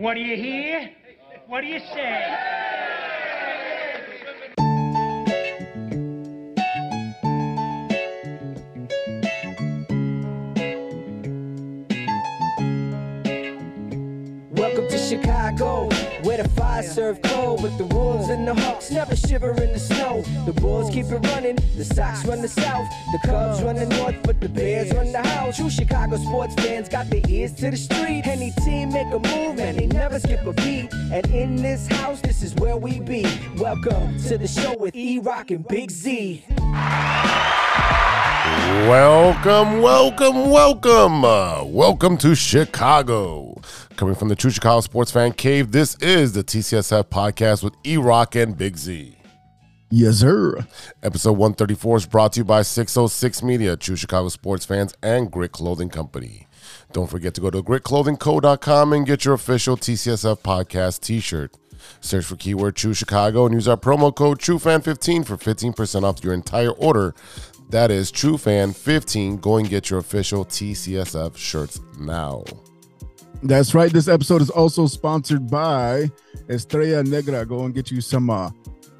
What do you hear? What do you say? Serve cold, but the Wolves and the Hawks never shiver in the snow. The Bulls keep it running, the Sox run the South, the Cubs run the North, but the Bears run the house. True Chicago sports fans got their ears to the street. Any team make a move and they never skip a beat. And in this house, this is where we be. Welcome to the show with E Rock and Big Z. Welcome, welcome, welcome. Uh, welcome to Chicago. Coming from the True Chicago Sports Fan Cave, this is the TCSF podcast with E Rock and Big Z. Yes, sir. Episode 134 is brought to you by 606 Media, True Chicago Sports Fans, and Grit Clothing Company. Don't forget to go to gritclothingco.com and get your official TCSF podcast t shirt. Search for keyword True Chicago and use our promo code TrueFan15 for 15% off your entire order. That is TrueFan15. Go and get your official TCSF shirts now. That's right. This episode is also sponsored by Estrella Negra. Go and get you some uh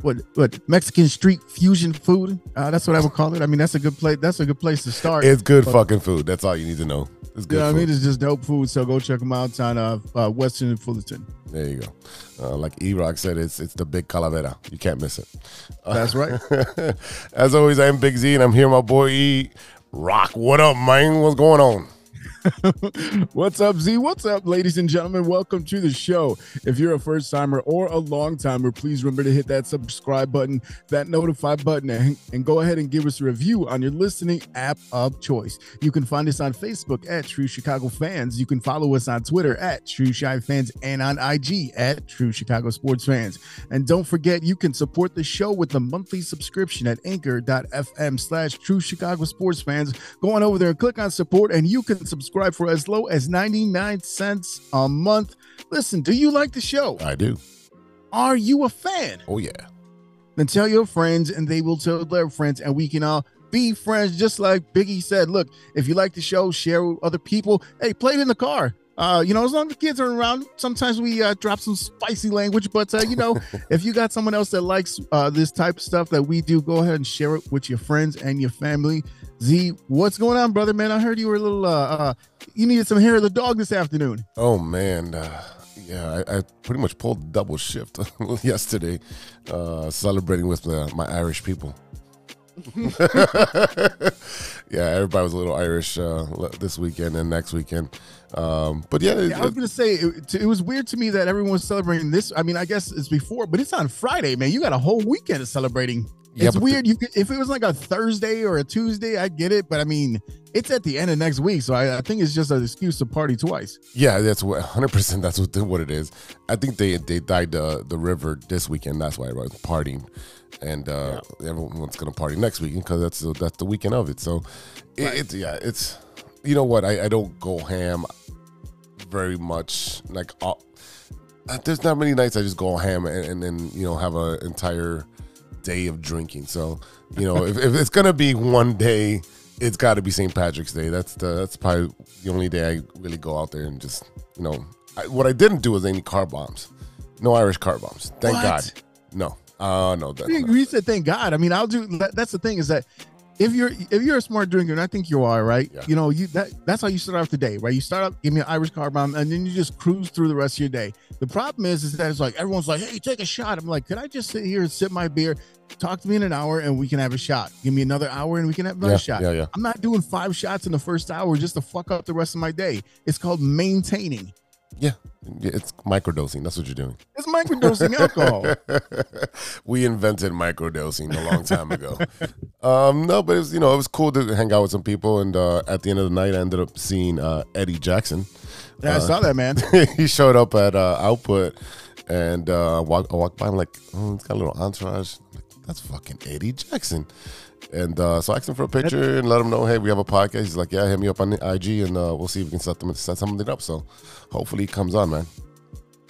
what what Mexican street fusion food. Uh, that's what I would call it. I mean, that's a good place. That's a good place to start. It's good fucking food. That's all you need to know. It's good you know I mean? It's just dope food. So go check them out on uh, uh Western and Fullerton. There you go. Uh, like E Rock said, it's it's the big calavera. You can't miss it. That's right. As always, I'm Big Z, and I'm here, my boy E Rock. What up, man? What's going on? What's up, Z? What's up, ladies and gentlemen? Welcome to the show. If you're a first timer or a long timer, please remember to hit that subscribe button, that notify button, and, and go ahead and give us a review on your listening app of choice. You can find us on Facebook at True Chicago Fans. You can follow us on Twitter at True Chi Fans and on IG at True Chicago Sports Fans. And don't forget, you can support the show with a monthly subscription at anchor.fm slash True Chicago Sports Fans. Go on over there and click on support, and you can subscribe for as low as 99 cents a month. Listen, do you like the show? I do. Are you a fan? Oh yeah. Then tell your friends, and they will tell their friends, and we can all be friends. Just like Biggie said, look, if you like the show, share with other people. Hey, play it in the car. Uh, you know, as long as the kids are around, sometimes we uh, drop some spicy language, but uh, you know, if you got someone else that likes uh, this type of stuff that we do, go ahead and share it with your friends and your family. Z, what's going on, brother? Man, I heard you were a little, uh, uh you needed some hair of the dog this afternoon. Oh man. Uh, yeah, I, I pretty much pulled double shift yesterday, uh, celebrating with uh, my Irish people. yeah, everybody was a little Irish uh, this weekend and next weekend. Um, but yeah, Yeah, I was gonna say it, it was weird to me that everyone was celebrating this. I mean, I guess it's before, but it's on Friday, man. You got a whole weekend of celebrating. Yeah, it's weird. You could, if it was like a Thursday or a Tuesday, I get it, but I mean, it's at the end of next week, so I, I think it's just an excuse to party twice. Yeah, that's what 100. percent That's what what it is. I think they they dyed the the river this weekend. That's why everyone's partying, and uh, everyone's gonna party next weekend because that's the- that's the weekend of it. So, it, it's yeah, it's you know what I, I don't go ham very much. Like uh, there's not many nights I just go ham and, and then you know have an entire day of drinking. So you know if, if it's gonna be one day. It's got to be St. Patrick's Day. That's the that's probably the only day I really go out there and just you know. I, what I didn't do was any car bombs, no Irish car bombs. Thank What? God. No. Uh no. That, You you said thank God. I mean, I'll do. that- That's the thing is that if you're if you're a smart drinker, and I think you are, right? Yeah. You know, you that that's how you start off the day, right? You start up, give me an Irish car bomb, and then you just cruise through the rest of your day. The problem is, is that it's like everyone's like, "Hey, take a shot." I'm like, "Could I just sit here and sip my beer, talk to me in an hour, and we can have a shot? Give me another hour, and we can have another yeah, shot." yeah, yeah. I'm not doing five shots in the first hour just to fuck up the rest of my day. It's called maintaining. Yeah. Yeah, It's microdosing. That's what you're doing. It's microdosing alcohol. we invented microdosing a long time ago. um, no, but it was you know it was cool to hang out with some people, and uh, at the end of the night, I ended up seeing uh, Eddie Jackson. Yeah, I saw that, man. he showed up at uh, Output, and uh, walk, I walked by. I'm like, oh, it's got a little entourage. Like, That's fucking Eddie Jackson. And uh, so I asked him for a picture and let him know, hey, we have a podcast. He's like, yeah, hit me up on the IG, and uh, we'll see if we can set them set something up. So hopefully he comes on, man.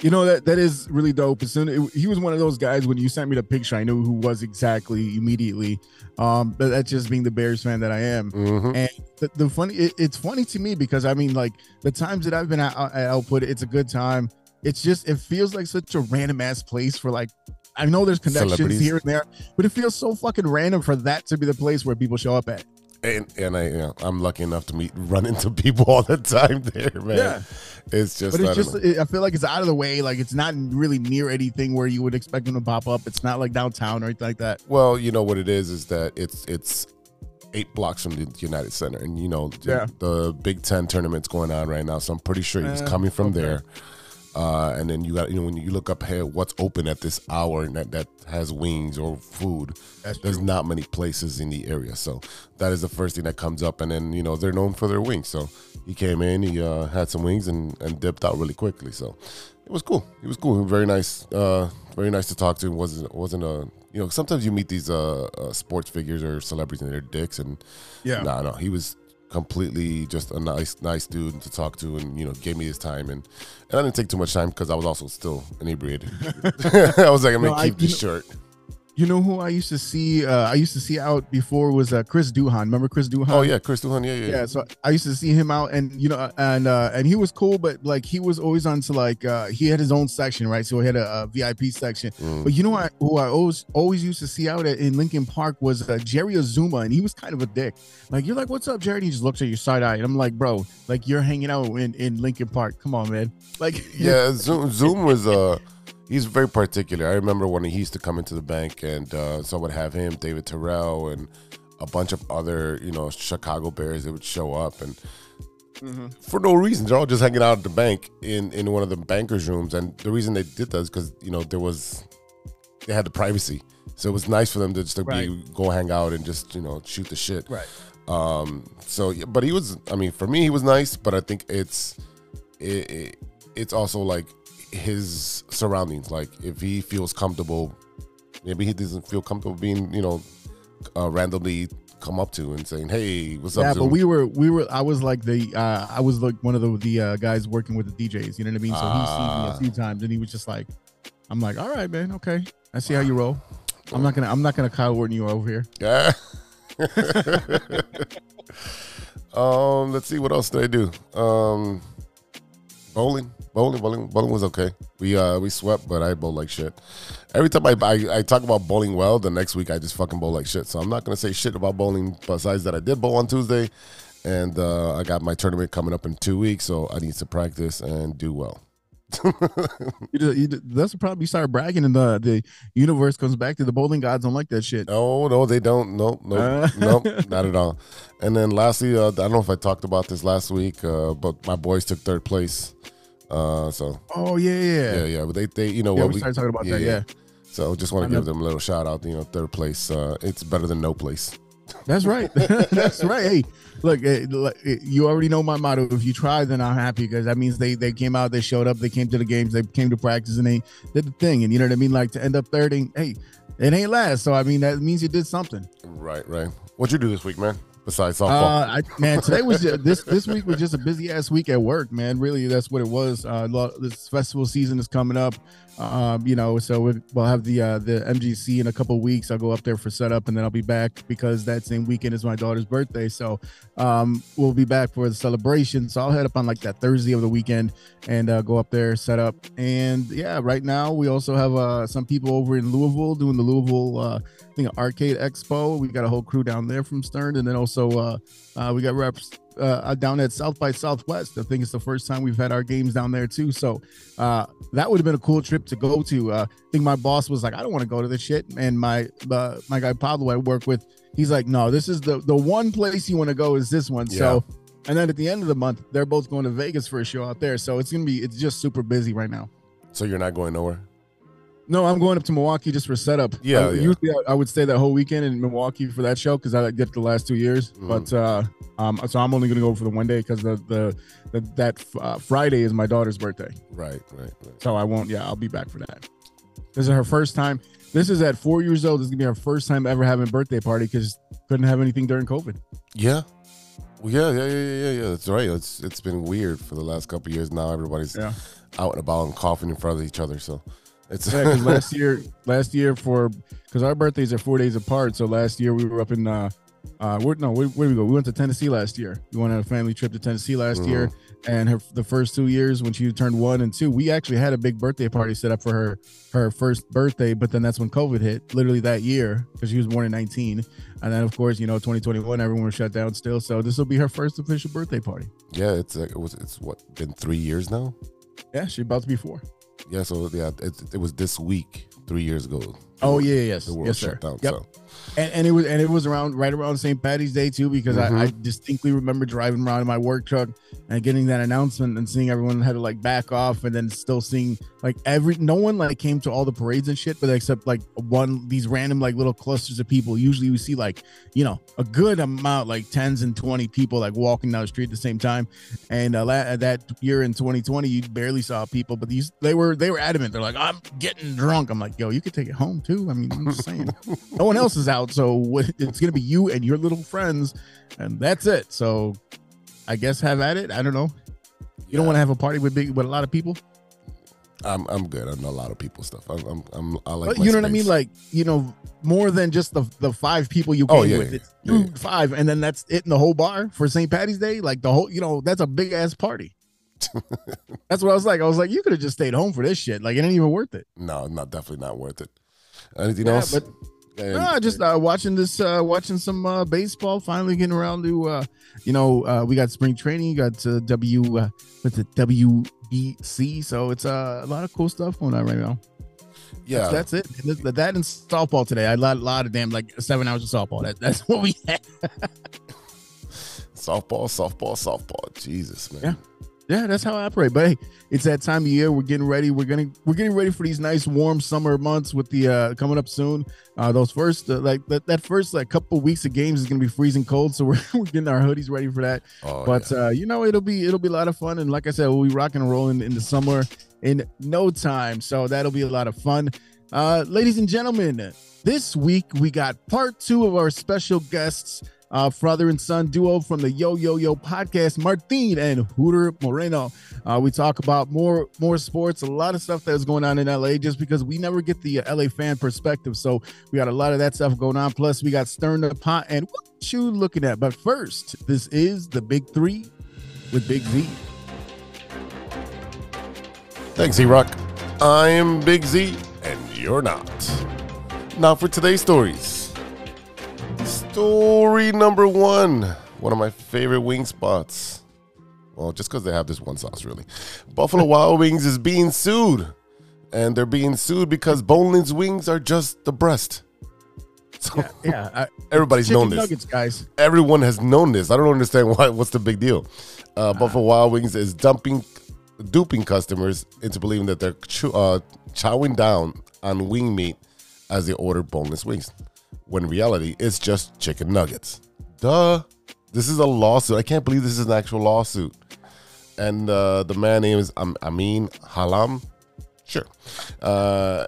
You know that that is really dope. As soon it, he was one of those guys when you sent me the picture, I knew who was exactly immediately. Um, but that's just being the Bears fan that I am. Mhm. And the, the funny, it, it's funny to me because I mean, like the times that I've been at, at Output, it's a good time. it's just it feels like such a random ass place for like. I know there's connections here and there, but it feels so fucking random for that to be the place where people show up at. And and I you know, I'm lucky enough to meet run into people all the time there, man. Yeah. It's just But I it's don't just, it, I feel like it's out of the way. Like it's not really near anything where you would expect them to pop up. It's not like downtown or anything like that. Well, you know what it is is that it's it's eight blocks from the United Center, and you know the, Yeah. the Big Ten tournament's going on right now, so I'm pretty sure he's Uh, coming from okay. there. Uh, and then you got you know when you look up here what's open at this hour and that, that has wings or food That's there's not many places in the area. So that is the first thing that comes up. And then you know they're known for their wings. So he came in he uh, had some wings and, and dipped out really quickly. So it was cool. He was cool. Very nice uh, very nice to talk to. Wasn't wasn't a you know sometimes you meet these uh, uh, sports figures or celebrities and they're dicks and Yeah. no no he was completely just a nice nice dude to talk to and you know gave me his time. And and I didn't take too much time because I was also still inebriated. I was like I'm No, gonna I- keep this you know- short You know who I used to see? Uh, I used to see out before was uh, Chris Duhon. Remember Chris Duhon? oh yeah Chris Duhon yeah yeah, yeah so i used to see him out and you know and uh and he was cool but like he was always on to like uh he had his own section right so he had a, a vip section Mm. but you know what who i always always used to see out at, in lincoln park was uh, jerry azumah and he was kind of a dick like you're like what's up jerry and he just looks at your side eye and i'm like bro like you're hanging out in in lincoln park come on man like yeah zoom zoom was uh he's very particular i remember when he used to come into the bank and uh so would have him david terrell and a bunch of other you know chicago bears that would show up and for no reason they're all just hanging out at the bank in in one of the bankers rooms and the reason they did that is because you know there was they had the privacy so it was nice for them to just to be go hang out and just you know shoot the shit right um. So, but he was. I mean, for me, he was nice. But I think it's, it, it, it's also like his surroundings. Like if he feels comfortable, maybe he doesn't feel comfortable being, you know, uh, randomly come up to and saying, "Hey, what's up?" yeah, Zoom?" but we were we were. I was like the uh I was like one of the the uh, guys working with the DJs. You know what I mean? So he's seen me Ah. a few times, and he was just like, "I'm like, all right, man, okay, I see how you roll. I'm not gonna I'm not gonna Kyle Orton you over here. Yeah. um, let's see what else did I do. Um, bowling, bowling, bowling, bowling was okay. We uh we swept, but I bowled like shit. Every time I, I I talk about bowling well, the next week I just fucking bowl like shit. So I'm not gonna say shit about bowling. Besides that, I did bowl on Tuesday, and uh, I got my tournament coming up in two weeks, so I need to practice and do well. You just, you just- that's the problem. You start bragging, and the the universe comes back to the bowling gods. Don't like that shit. No, no, they don't. No, no, Uh. no, not at all. And then lastly, uh, I don't know if I talked about this last week, uh, but my boys took third place. Uh, so Oh yeah, yeah, yeah, yeah. yeah, but they, they, you know Yeah, what we started talking about that, yeah. So just want to give them a little shout out. You know, third place. Uh, it's better than no place. That's right. That's right. Hey, look, eh, eh, you already know my motto. If you try, then I'm happy because that means they they came out, they showed up, they came to the games, they came to practice, and they did the thing. And you know what I mean? Like to end up third, ain't, hey, it ain't last. So I mean, that means you did something. Right, right. What'd you do this week, man? Besides softball. Uh, I, man, today was just, this this week was just a busy ass week at work, man. Really, that's what it was. Uh, this festival season is coming up, um, you know, so we- we'll have the uh, the MGC in a couple weeks. I'll go up there for setup, and then I'll be back because that same weekend is my daughter's birthday. So um, we'll be back for the celebration. So I'll head up on like that Thursday of the weekend and uh, go up there, set up, and yeah. Right now, we also have uh, some people over in Louisville doing the Louisville. Uh, I think Arcade Expo. We got a whole crew down there from Stern, and then also uh, uh, we got reps uh, down at South by Southwest. I think it's the first time we've had our games down there too. So uh, that would have been a cool trip to go to. Uh, I think my boss was like, I don't want to go to this shit, and my uh, my guy Pablo I work with, he's like, No, this is the the one place you want to go is this one. So. And then at the end of the month, they're both going to Vegas for a show out there. So it's gonna be it's just super busy right now. so you're not going nowhere. No, I'm going up to Milwaukee just for setup. Yeah, I, yeah. Usually, I, I would stay that whole weekend in Milwaukee for that show because I did the last two years. Mhm. But uh, um, so I'm only going to go for the one day because the the, the that uh, Friday is my daughter's birthday, Right, right, right. so I won't. Yeah, I'll be back for that. This is her first time. This is at four years old. This is gonna be her first time ever having a birthday party because couldn't have anything during COVID. Yeah. Well, yeah, yeah, yeah, yeah, yeah, yeah. That's right. It's it's been weird for the last couple of years. Now everybody's Yeah. out and about and coughing in front of each other. So it's Yeah, last year, last year for because our birthdays are four days apart. So last year we were up in uh, Uh, where, no, where, where did we go? We went to Tennessee last year. We went on a family trip to Tennessee last year, Mm-hmm. and her the first two years when she turned one and two, we actually had a big birthday party set up for her her first birthday. But then that's when COVID hit, literally that year, because she was born in 19, and then of course you know 2021, everyone was shut down still. So this will be her first official birthday party. Yeah, it's uh, it was it's what been three years now. Yeah, she's about to be four. Yeah, so yeah, it, it was this week three years ago. Oh yeah, yes, the world yes, sir. shut down. Yep. So and, and it was and it was around right around St. Patty's Day too because I, I distinctly remember driving around in my work truck and getting that announcement and seeing everyone had to like back off and then still seeing like every no one like came to all the parades and shit but except like one these random like little clusters of people. Usually we see like you know a good amount like tens and 20 people like walking down the street at the same time. And uh, la- that year in 2020 you barely saw people but these they were they were adamant. They're like i'm getting drunk. I'm like yo you could take it home too. I mean i'm just saying. No one else is out. So what, it's gonna be you and your little friends and that's it. So i guess have at it. I don't know. You don't want to have a party with big with a lot of people? I'm I'm good. I know a lot of people stuff. I'm I'm, I'm I like. but you know what i mean? like you know more than just the the five people you oh, came Oh, yeah, with it's yeah, yeah. five and then that's it in the whole bar for st patty's day? Like the whole you know that's a big ass party. That's what i was like. I was like you could have just stayed home for this shit. Like it ain't even worth it. No, not definitely not worth it. Anything Yeah, else? but And- No, just uh, watching this, uh, watching some uh, baseball. Finally getting around to, uh, you know, uh, we got spring training, got uh, W, uh, what's it, WBC. So it's uh, a lot of cool stuff going on right now. yeah, That's, that's it. And th- that and softball today. I had a lot, lot of damn like seven hours of softball. That, that's what we had. softball, softball, softball. Jesus, man. Yeah. Yeah, that's how I operate. But hey, it's that time of year. We're getting ready. We're gonna we're getting ready for these nice warm summer months with the uh coming up soon. Uh those first uh, like that, that first like couple weeks of games is gonna be freezing cold. So we're, we're getting our hoodies ready for that. Oh, but yeah. uh, you know, it'll be it'll be a lot of fun. And like I said, we'll be rocking and rolling in the summer in no time. So that'll be a lot of fun. Uh, ladies and gentlemen, this week we got part two of our special guests, uh, father and son duo from the Yo Yo Yo podcast, Martin and Hooter Moreno. Uh, we talk about more more sports, a lot of stuff that's going on in LA, just because we never get the LA fan perspective. So we got a lot of that stuff going on. Plus, we got Stern the Pot and what you looking at. But first, this is the Big Three with Big Z. Thanks, E Rock. I'm Big Z, and you're not. Now for today's stories. Story number one. One of my favorite wing spots. Well, just because they have this one sauce, really. Buffalo Wild Wings is being sued. And they're being sued because boneless wings are just the breast. So Yeah, I, everybody's known this nuggets, guys. everyone has known this. I don't understand why. What's the big deal? Uh, Buffalo Wild Wings is dumping, duping customers into believing that they're chew, uh, chowing down on wing meat as they order boneless wings, when reality it's just chicken nuggets. Duh. This is a lawsuit. I can't believe this is an actual lawsuit. And uh, the man name is Am- Amin Halim. Sure. Uh,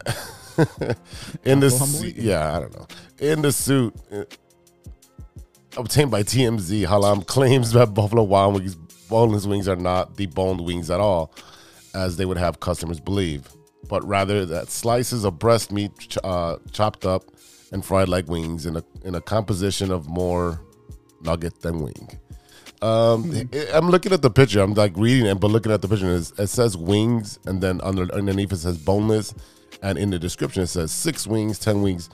in the Uncle yeah, I don't know. In the suit, uh, obtained by TMZ, Halim claims that Buffalo Wild Wings boneless wings are not deboned wings at all, as they would have customers believe, but rather that slices of breast meat ch- uh, chopped up and fried like wings in a in a composition of more nugget than wing. Um, I- I'm looking at the picture. I'm like reading it, but looking at the picture, it says wings, and then under underneath it says boneless, and in the description it says six wings, ten wings.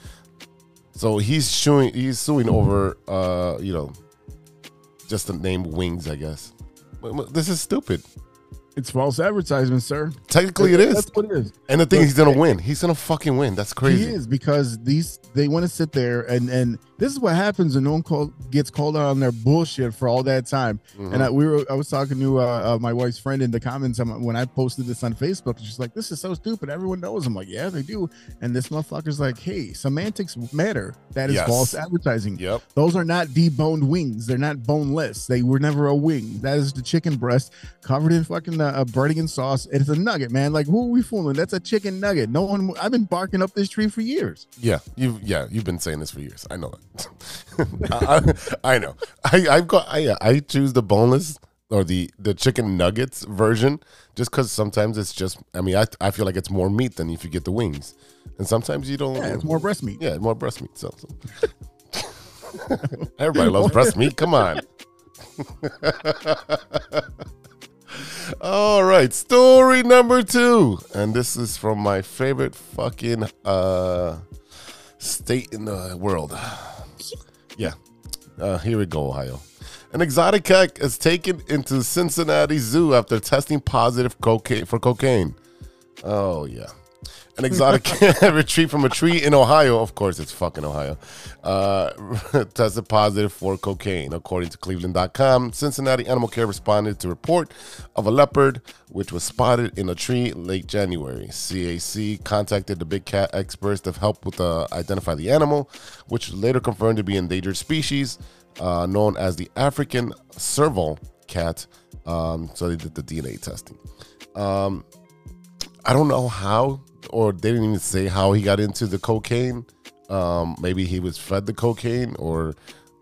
So he's suing. He's suing over, uh, you know, just the name wings, I guess. This is stupid. It's false advertisement, sir. Technically, it is. That's what it is. And the thing, is, he's gonna win. He's gonna fucking win. That's crazy. He is because these they want to sit there and and this is what happens when no one call, gets called out on their bullshit for all that time. Mm-hmm. And I, we were I was talking to uh, uh, my wife's friend in the comments when I posted this on Facebook. and She's like, "This is so stupid. Everyone knows." I'm like, "Yeah, they do." And this motherfucker's like, "Hey, semantics matter. That is Yes. false advertising. Yep. Those are not deboned wings. They're not boneless. They were never a wing. That is the chicken breast covered in fucking uh, uh, breading and sauce. It's a nugget, man. Like who are we fooling? That's a chicken nugget. No one. I've been barking up this tree for years. Yeah, you yeah you've been saying this for years. I know it. I, I, I know. I I've got I I choose the boneless or the the chicken nuggets version just because sometimes it's just. I mean, I I feel like it's more meat than if you get the wings, and sometimes you don't. Yeah, it's more breast meat. Yeah, more breast meat. So, so. Everybody loves breast meat. Come on. All right, story number two, and this is from my favorite fucking uh state in the world. Yeah, uh, here we go, Ohio. An exotic cat is taken into Cincinnati Zoo after testing positive cocaine for cocaine. Oh yeah. An exotic cat retrieved from a tree in Ohio, of course it's fucking Ohio, uh, tested positive for cocaine. According to Cleveland.com, Cincinnati Animal Care responded to report of a leopard which was spotted in a tree late January. CAC contacted the big cat experts to help with uh, identify the animal, which was later confirmed to be endangered species uh, known as the African serval cat. Um, so they did the DNA testing. Um, I don't know how, or they didn't even say how he got into the cocaine. Um, maybe he was fed the cocaine, or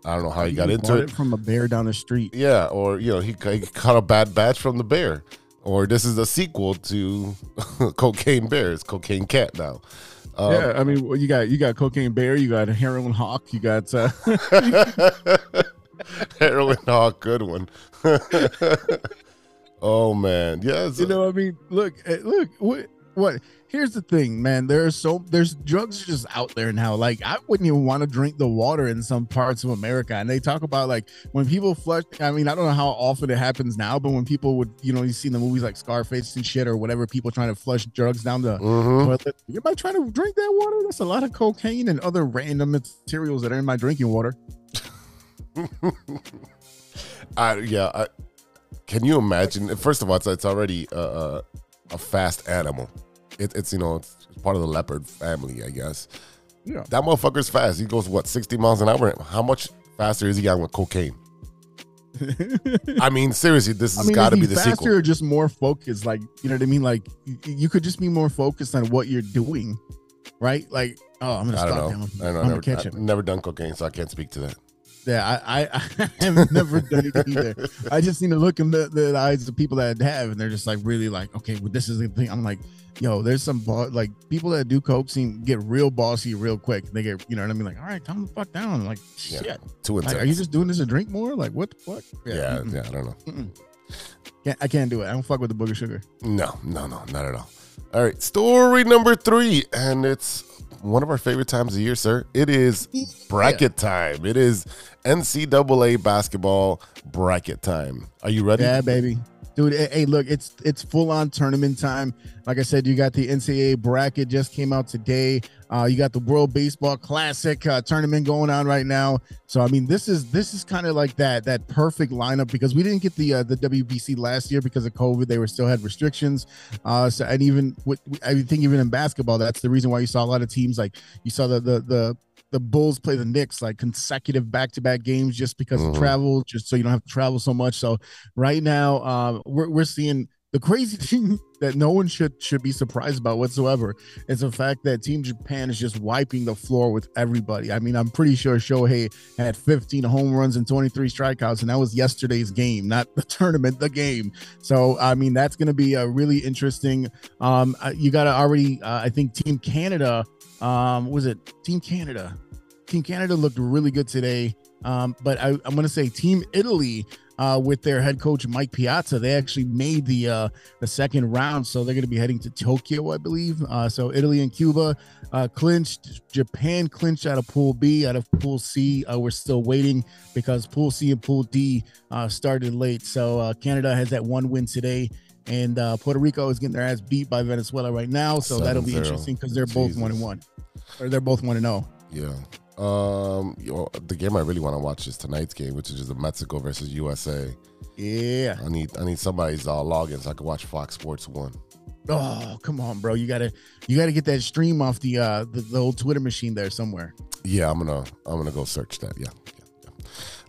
I don't know how he got into bought it. from a bear down the street. Yeah, or you know, he, he caught a bad batch from the bear, or this is a sequel to Cocaine Bear. It's Cocaine Cat now. Um, yeah, I mean, you got you got cocaine bear, you got a heroin hawk, you got uh, Heroin Hawk, good one. oh man, yes. you know, I mean, look, eh, look, what, what? Here's the thing, man. There's so there's drugs just out there now. Like I wouldn't even want to drink the water in some parts of America. And they talk about like when people flush. I mean, I don't know how often it happens now, but when people would, you know, you see in the movies like Scarface and shit or whatever, people trying to flush drugs down the Mhm. toilet. Am I trying to drink that water? That's a lot of cocaine and other random materials that are in my drinking water. I yeah. I, can you imagine? First of all, it's, it's already a, a fast animal. It, it's you know it's part of the leopard family, I guess. Yeah. That motherfucker's fast. He goes what sixty miles an hour. How much faster is he going with cocaine? I mean, seriously, this I has mean, got to be the faster sequel. or just more focused? Like, you know what I mean? Like, you, you could just be more focused on what you're doing, right? Like, oh, I'm gonna I stop know. I don't know. I'm I've gonna never, catch I've him. never done cocaine, so I can't speak to that. Yeah, I, I, I have never done it either. I just need to look in the, the eyes of people that have, and they're just like really like, okay, well, this is the thing. I'm like, yo, there's some bo- like people that do coke seem get real bossy real quick. They get, you know what I mean? Like, all right, calm the fuck down. Like, Yeah. shit. Too Like, intense. are you just doing this to drink more? Like, what the fuck? yeah, mm-mm. yeah, I don't know. Can't, I can't do it. I don't fuck with the booger sugar. No, no, no, not at all. All right, story number three, and it's one of our favorite times of year, sir. It is bracket time. It is NCAA basketball bracket time. Are you ready? Yeah, baby. Dude, hey, hey, look, it's it's full on tournament time. Like I said, you got the NCAA bracket just came out today. Uh, you got the World Baseball Classic uh, tournament going on right now. So I mean, this is this is kind of like that that perfect lineup because we didn't get the uh, the WBC last year because of COVID. They were still had restrictions. Uh, so and even with, I think even in basketball, that's the reason why you saw a lot of teams like you saw the the the the Bulls play the Knicks like consecutive back to back games just because of travel, just so you don't have to travel so much. So right now um, we're, we're seeing the crazy thing that no one should should be surprised about whatsoever is the fact that team japan is just wiping the floor with everybody. I mean i'm pretty sure shohei had 15 home runs and 23 strikeouts and that was yesterday's game not the tournament the game. So i mean that's going to be a really interesting um uh, you got to already uh, i think team canada um was it team canada? Team canada looked really good today um but I, i'm going to say team italy uh, with their head coach Mike Piazza. They actually made the uh, the second round, so they're going to be heading to Tokyo, I believe. Uh, so Italy and Cuba uh, clinched. Japan clinched out of Pool B. Out of Pool C, uh, we're still waiting because Pool C and Pool D uh, started late. So uh, Canada has that one win today. And uh, Puerto Rico is getting their ass beat by Venezuela right now, so that'll be interesting because they're both Jesus. one and one, or they're both one and oh. zero. Yeah. Um, you know, the game I really want to watch is tonight's game, which is the Mexico versus USA. Yeah. I need I need somebody's uh, login so I can watch Fox Sports One. Oh, come on, bro. You gotta you gotta get that stream off the uh the, the old Twitter machine there somewhere. Yeah, I'm gonna I'm gonna go search that. Yeah. yeah, yeah.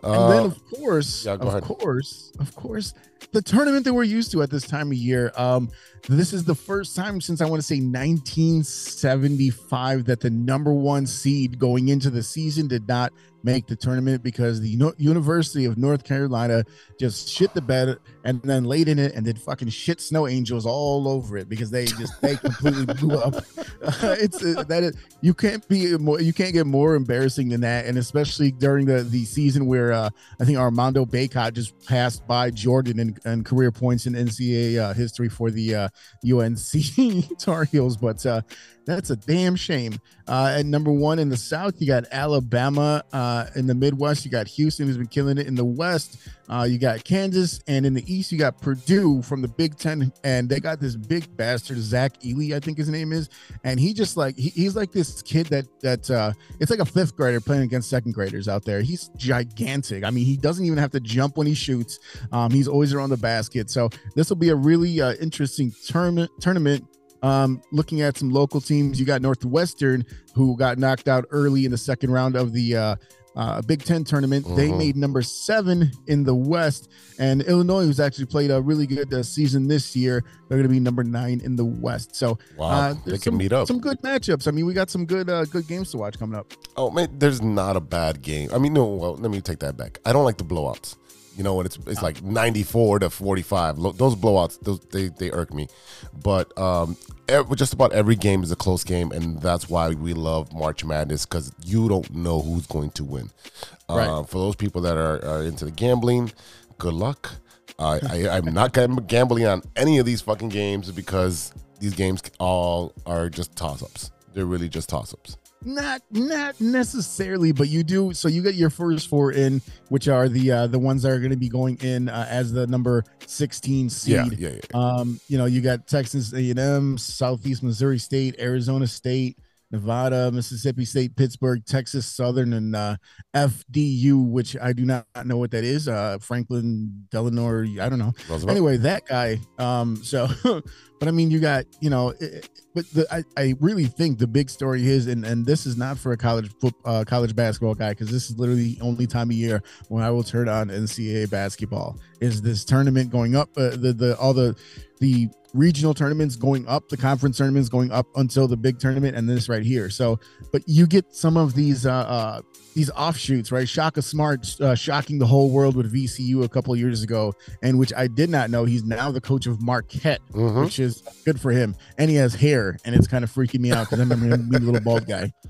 And then Uh, of course, yeah, of ahead. course, of course, the tournament that we're used to at this time of year. Um, this is the first time since I want to say 1975 that the number one seed going into the season did not make the tournament because the Uni- University of North Carolina just shit the bed and then laid in it and did fucking shit snow angels all over it because they just they completely blew up. Uh, it's uh, that is, you can't be more you can't get more embarrassing than that, and especially during the the season where uh, I think Armando Bacot just passed by Jordan in, in career points in NCAA uh, history for the uh, UNC Tar Heels, but uh, that's a damn shame. Uh, at number one in the South, you got Alabama. Uh, in the Midwest, you got Houston, who's been killing it. In the West, uh, you got Kansas, and in the East, you got Purdue from the Big Ten, and they got this big bastard Zach Edey, I think his name is, and he just like he, he's like this kid that that uh, it's like a fifth grader playing against second graders out there. He's gigantic. I mean, he doesn't even have to jump when he shoots. Um, he's always around the basket. So this will be a really uh, interesting tournament. Tournament um, looking at some local teams, you got Northwestern who got knocked out early in the second round of the uh, uh, Big Ten tournament. They Mhm. made number seven in the West, and Illinois, who's actually played a really good uh, season this year, they're going to be number nine in the West. So Wow, uh, they can some, meet up. Some good matchups. I mean, we got some good uh, good games to watch coming up. Oh man, there's not a bad game. I mean, no. Well, let me take that back. I don't like the blowouts. You know, when it's it's like 94 to 45. Lo- Those blowouts, those they they irk me. But um, ev- just about every game is a close game, and that's why we love March Madness because you don't know who's going to win. Right. Uh, for those people that are, are into the gambling, good luck. Uh, I, I'm not gambling on any of these fucking games because these games all are just toss ups. They're really just toss ups. Not not necessarily, but you do. So you get your first four in, which are the uh, the ones that are going to be going in uh, as the number sixteen seed. Yeah, yeah, yeah. Um, you know, you got Texas A&M, Southeast Missouri State, Arizona State, Nevada, Mississippi State, Pittsburgh, Texas Southern, and uh, FDU, which I do not know what that is. Uh, Franklin Delano, I don't know. Roosevelt? Anyway, that guy. Um, so, but I mean, you got you know, it, but the, I I really think the big story is, and and this is not for a college uh, college basketball guy because this is literally the only time of year when I will turn on NCAA basketball. Is this tournament going up? Uh, the the all the the regional tournaments going up, the conference tournaments going up until the big tournament, and this right here. So, but you get some of these uh, uh these offshoots, right? Shaka Smart uh, shocking the whole world with VCU a couple years ago, and which I did not know. He's now the coach of Marquette, Mhm. which is good for him. And he has hair, and it's kind of freaking me out because I remember him being a little bald guy.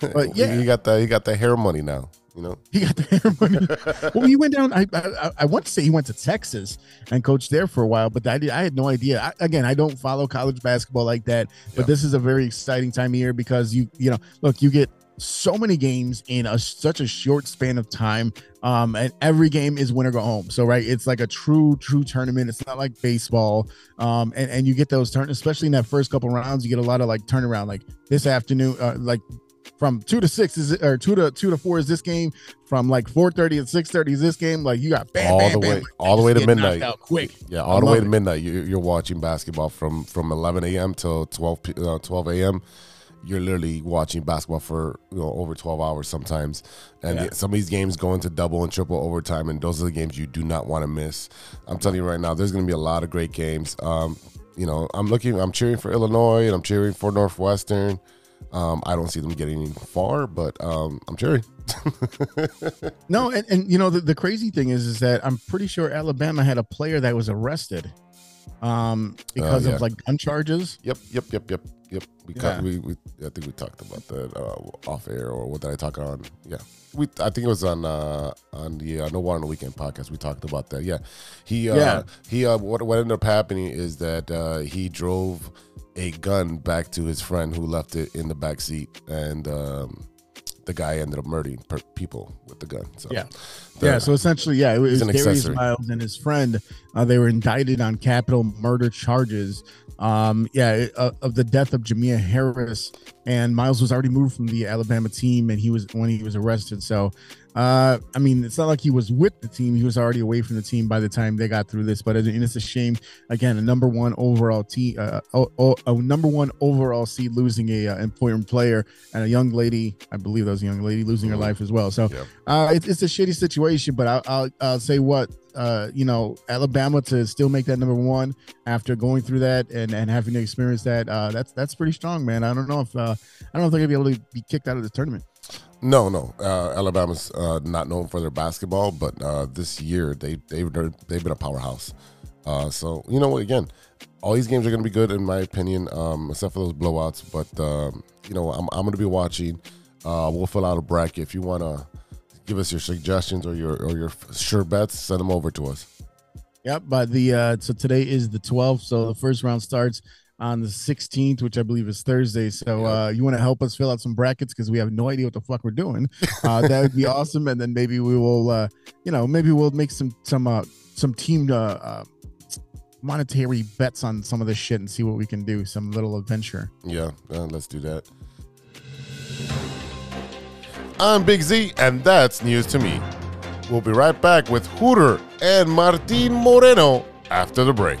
But yeah. you got the you got the hair money now. You know, He got the hair money. well, he went down. I, I I want to say he went to Texas and coached there for a while, but I did, I had no idea. I, again, I don't follow college basketball like that, but Yeah. this is a very exciting time of year because you you know look you get so many games in a such a short span of time um and every game is winner go home so right it's like a true true tournament it's not like baseball um and, and you get those turn especially in that first couple rounds you get a lot of like turnaround like this afternoon uh, like from two to six is it, or two to two to four is this game from like 4:30 and 6:30 is this game like you got bam, all bam, the way all the way to midnight. out quick Yeah, I all the way to it. midnight. You, you're watching basketball from from 11 a.m. till 12 uh, 12 a.m. You're literally watching basketball for you know over 12 hours sometimes, and Yeah. some of these games go into double and triple overtime, and those are the games you do not want to miss. I'm telling you right now, there's going to be a lot of great games. Um, you know, I'm looking, I'm cheering for Illinois, and I'm cheering for Northwestern. Um, I don't see them getting far, but um, I'm cheering. No, and, and you know the, the crazy thing is is that I'm pretty sure Alabama had a player that was arrested um because yeah. of like gun charges. Yep, yep, yep, yep, yep. We, Yeah. cut, we, we I think we talked about that uh, off air, or what did I talk on? Yeah, we. I think it was on uh, on the uh, No Water on the Weekend podcast. We talked about that. Yeah, he. Uh, Yeah. He. Uh, what what ended up happening is that uh, he drove a gun back to his friend who left it in the back seat, and um, the guy ended up murdering per- people with the gun. So Yeah. the- yeah, so essentially, yeah, it was an Darius. Miles and his friend. Uh, they were indicted on capital murder charges. Um, yeah, uh, of the death of Jamea Harris, and Miles was already moved from the Alabama team, and he was when he was arrested. So, uh, I mean, it's not like he was with the team; he was already away from the team by the time they got through this. But and it's a shame. Again, a number one overall team, uh, oh, oh, a number one overall seed losing a uh, important player, and a young lady, I believe that was a young lady losing her Mhm. life as well. So. Yeah. Uh, it's, it's a shitty situation, but I'll, I'll, I'll say what, uh, you know, Alabama to still make that number one after going through that and, and having to experience that, uh, that's that's pretty strong, man. I don't know if uh, I don't know if they're gonna be able to be kicked out of the tournament. No, no. Uh, Alabama's uh, not known for their basketball, but uh, this year they they've they've been a powerhouse. Uh, so you know, again, all these games are going to be good in my opinion, um, except for those blowouts. But um, you know, I'm I'm going to be watching. Uh, we'll fill out a bracket if you want to give us your suggestions or your or your sure bets. Send them over to us. Yep. But the uh, so today is the 12th, so the first round starts on the 16th, which I believe is Thursday. So uh, you want to help us fill out some brackets because we have no idea what the fuck we're doing. Uh, that would be awesome, and then maybe we will, uh, you know, maybe we'll make some some uh, some team uh, uh, monetary bets on some of this shit and see what we can do. Some little adventure. Yeah, uh, let's do that. I'm Big Z, and that's news to me. We'll be right back with Hooter and Martin Moreno after the break.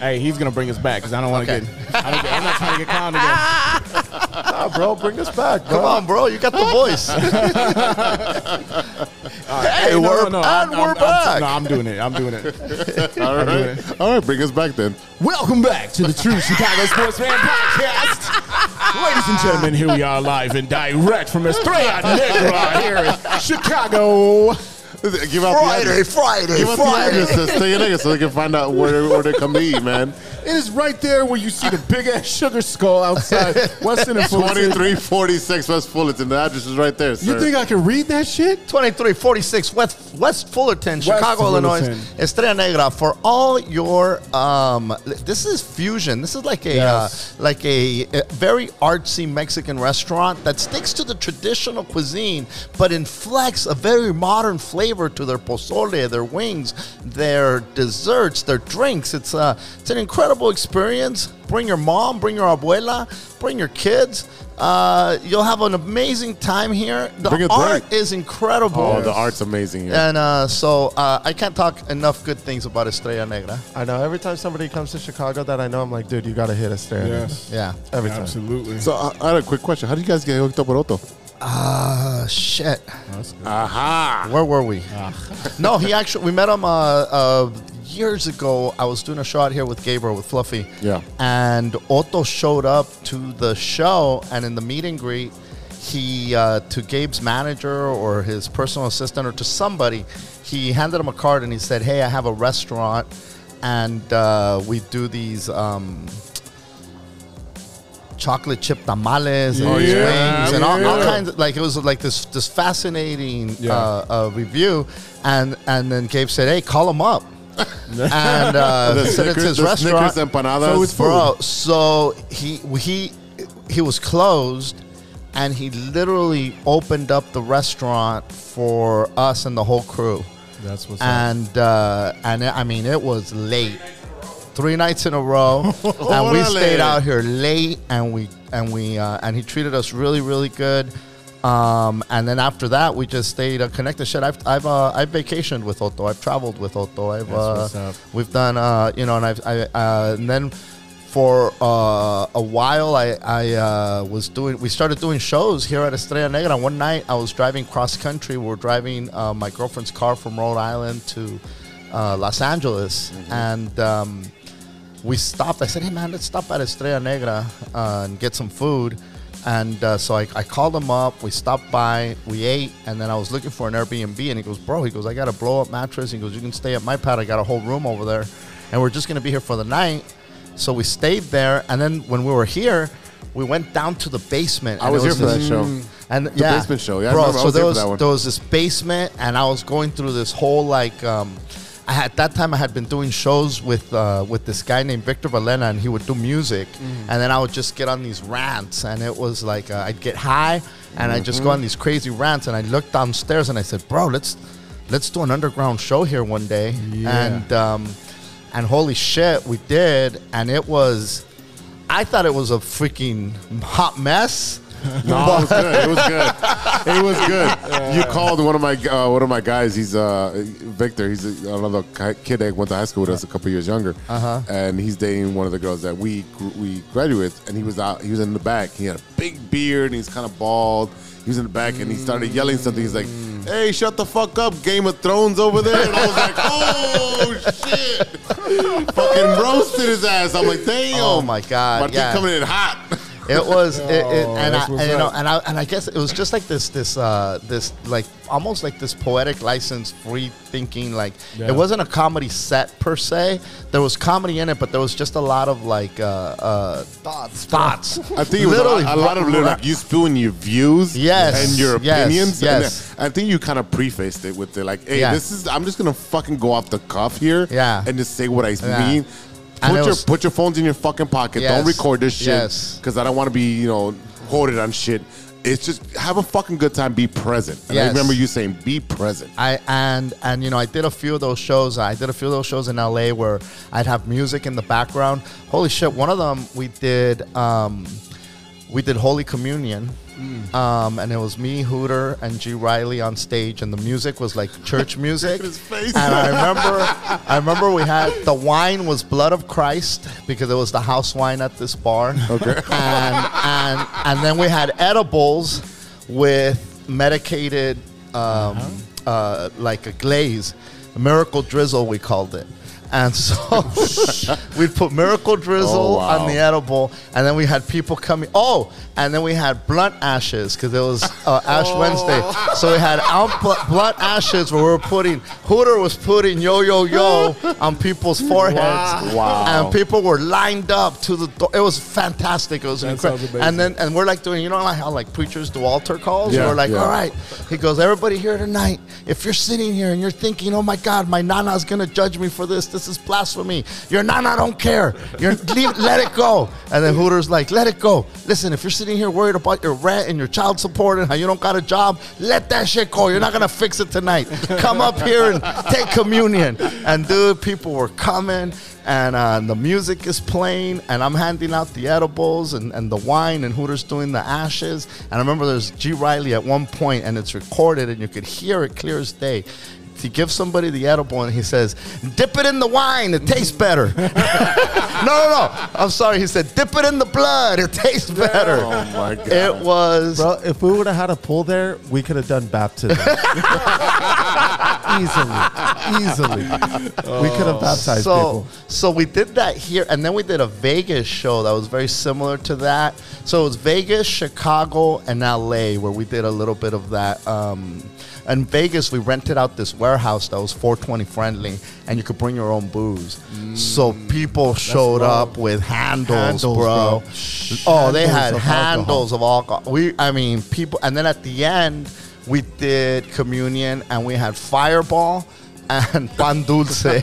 Hey, he's gonna bring us back because I don't want to Okay. get. I don't get. I'm not trying to get clowned again. Nah, bro, bring us back. Come on, bro. You got the voice. hey, no, we're, no, no, and I'm- we're I'm- I'm- back. no, I'm doing it. I'm doing it. All right, all right, bring us back then. Welcome back to the True Chicago Sports Fan Podcast. Ladies and gentlemen, here we are live and direct from Estrella Negra here in Chicago. Give out Friday, the address. Friday, Give us the Friday. address. Stay in so they can find out where where they come to eat, man. It is right there where you see the big ass sugar skull outside Weston and Fulton. Twenty three forty six West Fullerton. The address is right there, sir. You think I can read that shit? 2346 West, West Fullerton, Chicago, Illinois, Estrella Negra for all your um this is fusion. This is like a Yes. uh, like a, a very artsy Mexican restaurant that sticks to the traditional cuisine but inflects a very modern flavor to their pozole, their wings, their desserts, their drinks. It's uh it's an incredible experience. Bring your mom, bring your abuela, bring your kids. Uh, you'll have an amazing time here. The Bring art drink. is incredible. Oh, the art's amazing here. And uh, so uh, I can't talk enough good things about Estrella Negra. I know. Every time somebody comes to Chicago that I know, I'm like, dude, you got to hit Estrella there. Yes. Yeah. Every time. Absolutely. So I, I had a quick question. How did you guys get hooked up with Otto? Uh, shit. Aha! Where were we? no, he actually, we met him uh, uh, years ago. I was doing a show out here with Gabriel, with Fluffy. Yeah. And Otto showed up to the show, and in the meet and greet, he, uh, to Gabe's manager or his personal assistant or to somebody, he handed him a card and he said, Hey, I have a restaurant, and uh, we do these. Um, chocolate chip tamales and Oh, these yeah, wings and all, all kinds of like it was like this this fascinating Yeah. uh, uh, review and and then Gabe said hey call him up and uh, The he Snickers- his the restaurant Snickers empanadas. so bro. So he he he was closed and he literally opened up the restaurant for us and the whole crew. That's what's and uh, and I mean it was late, three nights in a row, and we stayed out here late, and we and we uh, and he treated us really really good. Um, and then after that, we just stayed uh, connected. Shit, I've I've uh, I've vacationed with Otto. I've traveled with Otto. I've uh, we've done uh, you know, and I've I uh, and then for uh, a while I I uh, was doing we started doing shows here at Estrella Negra. One night I was driving cross country. We are driving uh, my girlfriend's car from Rhode Island to uh, Los Angeles, and um, we stopped. I said, "Hey man, let's stop at Estrella Negra uh, and get some food." And uh, so I, I called him up. We stopped by. We ate, and then I was looking for an Airbnb. And he goes, "Bro," he goes, "I got a blow up mattress." He goes, "You can stay at my pad. I got a whole room over there." and we're just gonna be here for the night. So we stayed there, and then when we were here, we went down to the basement. I and was here for that show. And The yeah, basement show. Yeah, bro. I so was there was that one. there was this basement, and I was going through this whole like. Um, I at that time I had been doing shows with uh, with this guy named Victor Valena, and he would do music, Mm-hmm. and then I would just get on these rants, and it was like uh, I'd get high, and I'd just Mm-hmm. go on these crazy rants, and I looked downstairs, and I said, "Bro, let's let's do an underground show here one day," and um, and holy shit, we did, and it was. I thought it was a freaking hot mess. No, it was good. It was good. It was good. You called one of my uh, one of my guys. He's uh, Victor. He's a, another kid that went to high school with us a couple years younger. Uh-huh. And he's dating one of the girls that we we graduated. And he was out. He was in the back. He had a big beard. and He's kind of bald. He was in the back, and he started yelling something. He's like, "Hey, shut the fuck up, Game of Thrones over there!" And I was like, "Oh shit!" Fucking roasted his ass. I'm like, "Damn!" Oh, my God, Martin yeah. coming in hot. It was, it, it, Oh, and, I, and, you know, and I and I guess it was just like this, this, uh, this, like almost like this poetic license, free thinking. Like Yeah. it wasn't a comedy set per se. There was comedy in it, but there was just a lot of like uh, uh, thoughts, thoughts. I think it was a lot, a lot of little, like you spewing your views Yes, and your yes, opinions. yes. And I think you kind of prefaced it with the like, hey, Yeah. this is I'm just gonna fucking go off the cuff here Yeah. and just say what I Yeah. mean. Put your was- put your phones in your fucking pocket. Yes, Don't record this shit. yes. Because I don't want to be, you know, quoted on shit. It's just have a fucking good time. Be present. And I remember you saying, be present. I and and you know I did a few of those shows. I did a few of those shows in LA where I'd have music in the background. Holy shit! One of them we did um, we did Holy Communion, um, and it was me, Hooter, and G Riley on stage, and the music was like church music. And I remember, I remember we had the wine was Blood of Christ because it was the house wine at this bar. Okay. And and and then we had edibles with medicated, um, uh, like a glaze, a miracle drizzle we called it. And so we'd put miracle drizzle Oh, wow. on the edible, and then we had people coming. Oh, and then we had blunt ashes because it was uh, Ash Wednesday. So we had out bl- blunt ashes where we were putting Hooter was putting yo yo yo on people's foreheads. Wow. And people were lined up to the door. It was fantastic. It was That incredible. And then and we're like doing, you know like how like preachers do altar calls? Yeah, we're like, yeah. all right. He goes, everybody here tonight, if you're sitting here and you're thinking, oh my God, my nana's gonna judge me for this. This is blasphemy. Your nana don't care. You're leave, let it go. And then Hooter's like, let it go. Listen, if you're sitting here worried about your rent and your child support and how you don't got a job, let that shit go. You're not gonna fix it tonight. Come up here and take communion. And dude, people were coming and uh, the music is playing and I'm handing out the edibles and, and the wine and Hooter's doing the ashes. And I remember there's G Riley at one point and it's recorded and you could hear it clear as day. He gives somebody the edible and he says, "Dip it in the wine; it tastes better." no, no, no. I'm sorry. He said, "Dip it in the blood; it tastes better." Oh my god. It was Bro, if we would have had a pool there, we could have done baptism. easily, easily. we could have baptized so people. so we did that here and then we did a vegas show that was very similar to that so it was vegas chicago and la where we did a little bit of that um in vegas we rented out this warehouse that was 420 friendly and you could bring your own booze so people showed up with handles, Handles, bro. bro. oh they had of handles of alcohol we i mean people and then at the end we did communion and we had fireball and pan dulce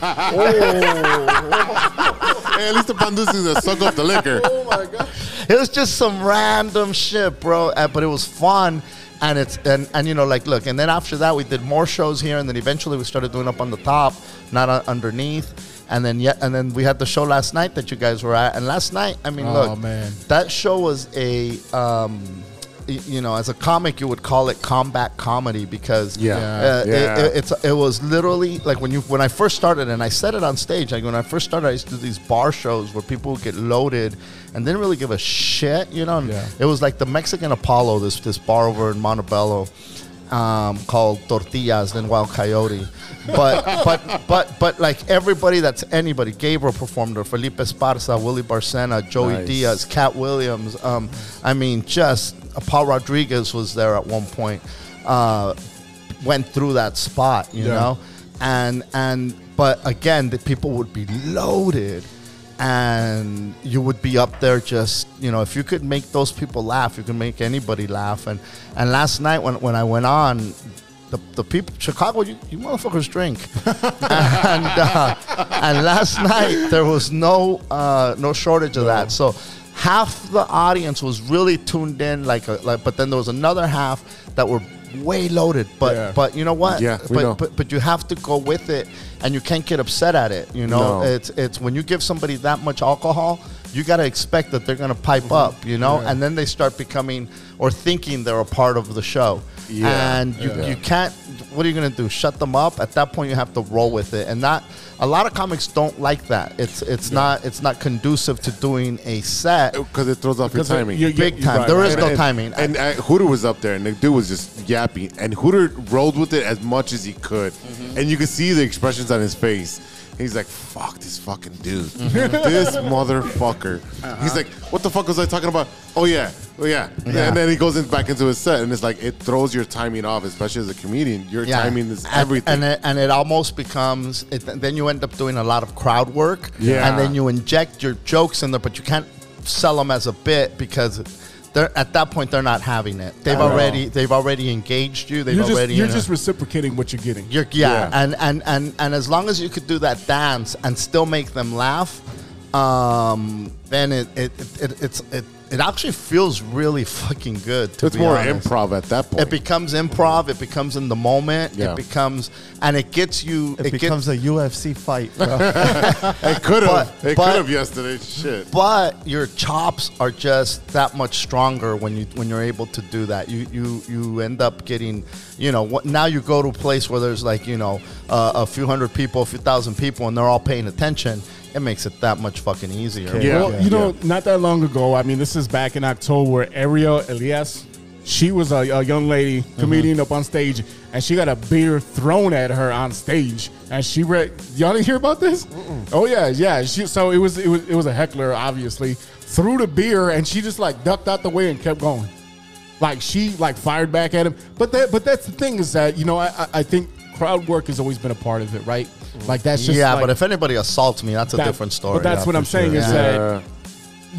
hey, at least the pandus is a suck up the liquor. Oh my god! It was just some random shit, bro. Uh, but it was fun, and it's and and you know like look, and then after that we did more shows here, and then eventually we started doing up on the top, not uh, underneath. And then yet, and then we had the show last night that you guys were at. And last night, I mean, Oh, look, man. that show was a, um, you know, as a comic, you would call it combat comedy because Yeah. uh, it- Yeah. it, it's it was literally like when you when I first started, and I said it on stage. Like when I first started, I used to do these bar shows where people would get loaded and didn't really give a shit, you know. And Yeah. It was like the Mexican Apollo, this this bar over in Montebello, um, called Tortillas in Wild Coyote. But but but but like everybody that's anybody, Gabriel performed there, Felipe Esparza, Willie Barcena, Joey Nice. Diaz, Katt Williams. Um, I mean, just Paul Rodriguez was there at one point. Uh, went through that spot, you Yeah. know. and and but again, the people would be loaded, and you would be up there just you know if you could make those people laugh, you can make anybody laugh. And and last night when when I went on. The, the people Chicago you, you motherfuckers drink and uh, and last night there was no uh, no shortage of that so half the audience was really tuned in like a, like but then there was another half that were way loaded but Yeah. but you know what Yeah, we but, know. but but you have to go with it and you can't get upset at it you know No. it's it's when you give somebody that much alcohol you got to expect that they're going to pipe Mm-hmm. up you know and then they start becoming or thinking they're a part of the show Yeah. and you, Yeah. you can't what are you going to do shut them up at that point you have to roll with it and that a lot of comics don't like that it's it's not it's not conducive to doing a set because it throws off your Because it- timing. you- big you- time right, there right. is no and, timing And uh, Hooter was up there, and the dude was just yapping. And Hooter rolled with it as much as he could, Mm-hmm. and you could see the expressions on his face. He's like, "Fuck this fucking dude, this motherfucker." Uh-huh. He's like, "What the fuck was I talking about?" Oh yeah, oh yeah. Yeah. And then he goes in, back into his set, and it's like it throws your timing off, especially as a comedian. Your timing is And- everything. and it, and it almost becomes it, then you end up doing a lot of crowd work Yeah. and then you inject your jokes in there but you can't sell them as a bit because they're at that point they're not having it they've already they've already engaged you they've You're just, already you're you know- just reciprocating what you're getting. you're, yeah, Yeah. And, and and and as long as you could do that dance and still make them laugh, um, then it it, it, it it's it, it actually feels really fucking good. To it's be more honest. improv at that point. It becomes improv. It becomes in the moment. Yeah. It becomes and it gets you. It, becomes gets, a UFC fight, bro. it could have. but- It could have yesterday. Shit. but your chops are just that much stronger when you when you're able to do that. You you you end up getting, you know, what, now you go to a place where there's like you know uh, a few hundred people, a few thousand people, and they're all paying attention. It makes it that much fucking easier. Yeah. well, you know, not that long ago, I mean, this is back in October, Ariel Elias, she was a, a young lady, mm-hmm. comedian up on stage, and she got a beer thrown at her on stage. And she read, y'all didn't hear about this? Oh, yeah, yeah. She, so it was, it was, it was a heckler, obviously, threw the beer, and she just like ducked out the way and kept going. Like she like fired back at him. But that, but that's the thing is that, you know, I, I- I think crowd work has always been a part of it, right? Like that's just yeah, like- but if anybody assaults me, that's a that- different story. But that's Yeah, what I'm saying sure. is Yeah. that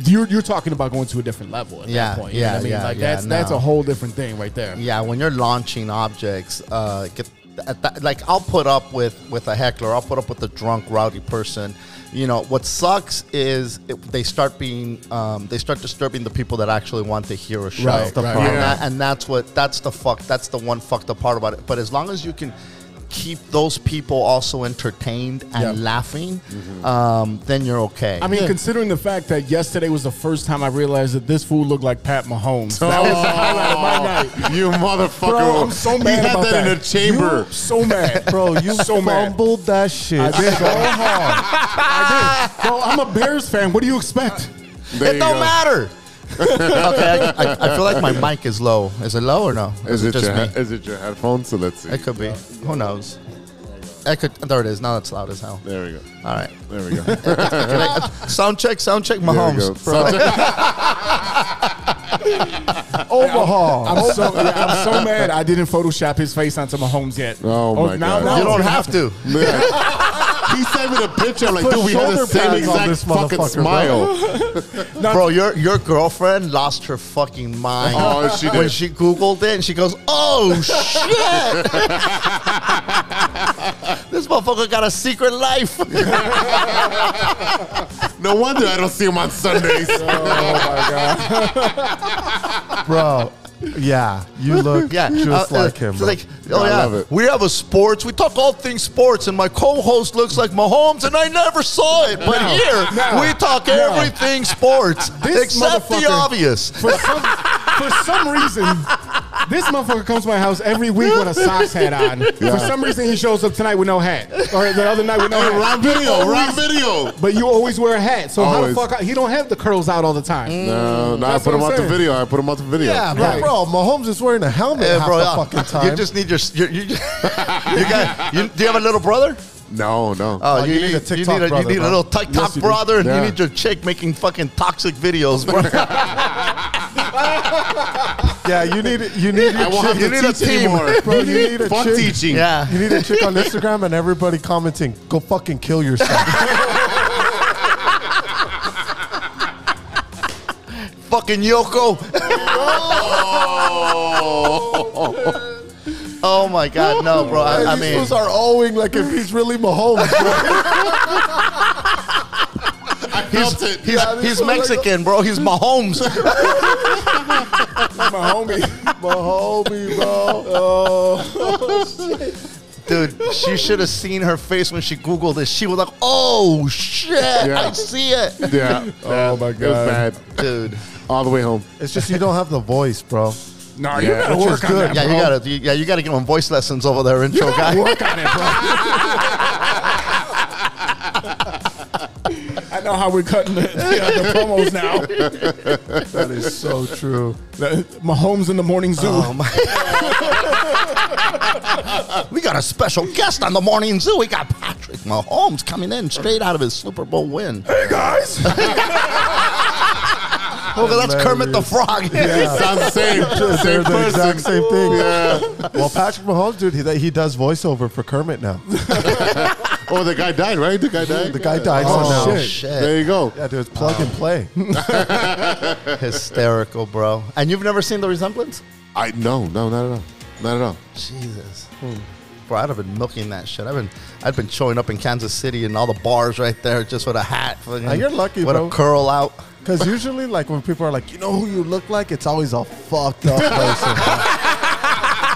you're you're talking about going to a different level at Yeah, that point. You know yeah, what I mean? yeah, like yeah, that's that's a whole different thing right there. yeah, when you're launching objects, uh, get at that, like I'll put up with with a heckler. I'll put up with a drunk, rowdy person. You know what sucks is it, they start being um, they start disturbing the people that actually want to hear a show, Right, right. and, Yeah. that, and that's what that's the fuck that's the one fucked up part about it. But as long as you can keep those people also entertained and Yeah. laughing, um, then you're okay. I mean, considering the fact that yesterday was the first time I realized that this fool looked like Pat Mahomes. That was the highlight of my night. You motherfucker! Bro, I'm so he mad had about that, in a chamber. You so mad, Bro, you so mad. fumbled that shit I did. so hard. I did. Bro, I'm a Bears fan. What do you expect? There it you don't go. matter. okay, I, I, I feel like my mic is low. Is it low or no? Or Is it just your me? is it your headphones? So let's see. It could be. Who knows? It could. There it is. Now it's loud as hell. There we go. All right. There we go. Can I- sound check. Sound check. There we Mahomes. go. Sound check. Overhaul. I'm so yeah, I'm so mad. I didn't Photoshop his face onto Mahomes yet. Oh, oh my now, God. Now You don't have happen. To, he sent me the picture. I'm like, Put dude, we had the same exact this fucking smile. bro. Your your girlfriend lost her fucking mind Oh, she when she googled it, and she goes, "Oh shit! this motherfucker got a secret life." No wonder I don't see him on Sundays. Oh, my God. Bro, yeah, you look Yeah, just uh, uh, like him. bro. Like, oh I yeah, love it. we have a sports. We talk all things sports, and my co-host looks like Mahomes, and I never saw it. But here, no, we talk no. everything sports This except the motherfucker- obvious. For some, for some reason, this motherfucker comes to my house every week with a socks hat on. For some reason, he shows up tonight with no hat, or the other night with no hat. Rob video, Rob video. But you always wear a hat, so Always. how the fuck? He don't have the curls out all the time. No, no, I put him what I'm out the video. I put him out the video. yeah, but Right. bro, Mahomes is wearing a helmet half bro, the yeah. fucking time. You just need your. Your you, you got. You, do you have a little brother? No, no. Oh, oh you need a you TikTok need a, brother, you need a little TikTok Yes, brother, and Yeah. you need your chick making fucking toxic videos. bro. Yeah, you need you need I a won't chick. to need a teach team. anymore. Bro, you need a Fuck chick. teaching. Yeah. You need a chick on Instagram and everybody commenting, "Go fucking kill yourself." Fucking Yoko. oh Oh my God, no, bro. I, I These mean, fools are owing like if he's really Mahomes. Bro. Felt it. he's, he's Mexican, bro. He's Mahomes. My homie. My homie, bro. Oh, Dude, she should have seen her face when she Googled this. She was like, oh, shit. Yeah. I see it. Yeah. Oh, my It was God. bad. Dude. All the way home. It's just you don't have the voice, bro. No, Yeah, you gotta which work on good. that, Yeah, bro. you gotta, you, yeah, you gotta give him voice lessons over there, intro guy. work on it, bro. I know how we're cutting the, the, uh, the promos now. That is so true. Mahomes in the morning zoo. Oh my! we got a special guest on the morning zoo. We got Patrick Mahomes coming in straight out of his Super Bowl win. hey guys, Look, that's Kermit the Frog. Yeah. Sounds the same. Same the exact same thing. Yeah. Well, Patrick Mahomes, dude, he, he does voiceover for Kermit now. Oh, the guy died, right? The guy died. The guy died. Oh, so now, shit. shit! There you go. Yeah, dude, it's plug and play. Hysterical, bro. And you've never seen the resemblance? I no, no, not at all. Not at all. Jesus. Bro, I'd have been milking that shit. I've been, I'd been showing up in Kansas City and all the bars right there, just with a hat. fucking- Now, you're lucky, with bro. a curl out. Because usually, like, when people are like, you know who you look like, it's always a fucked up person.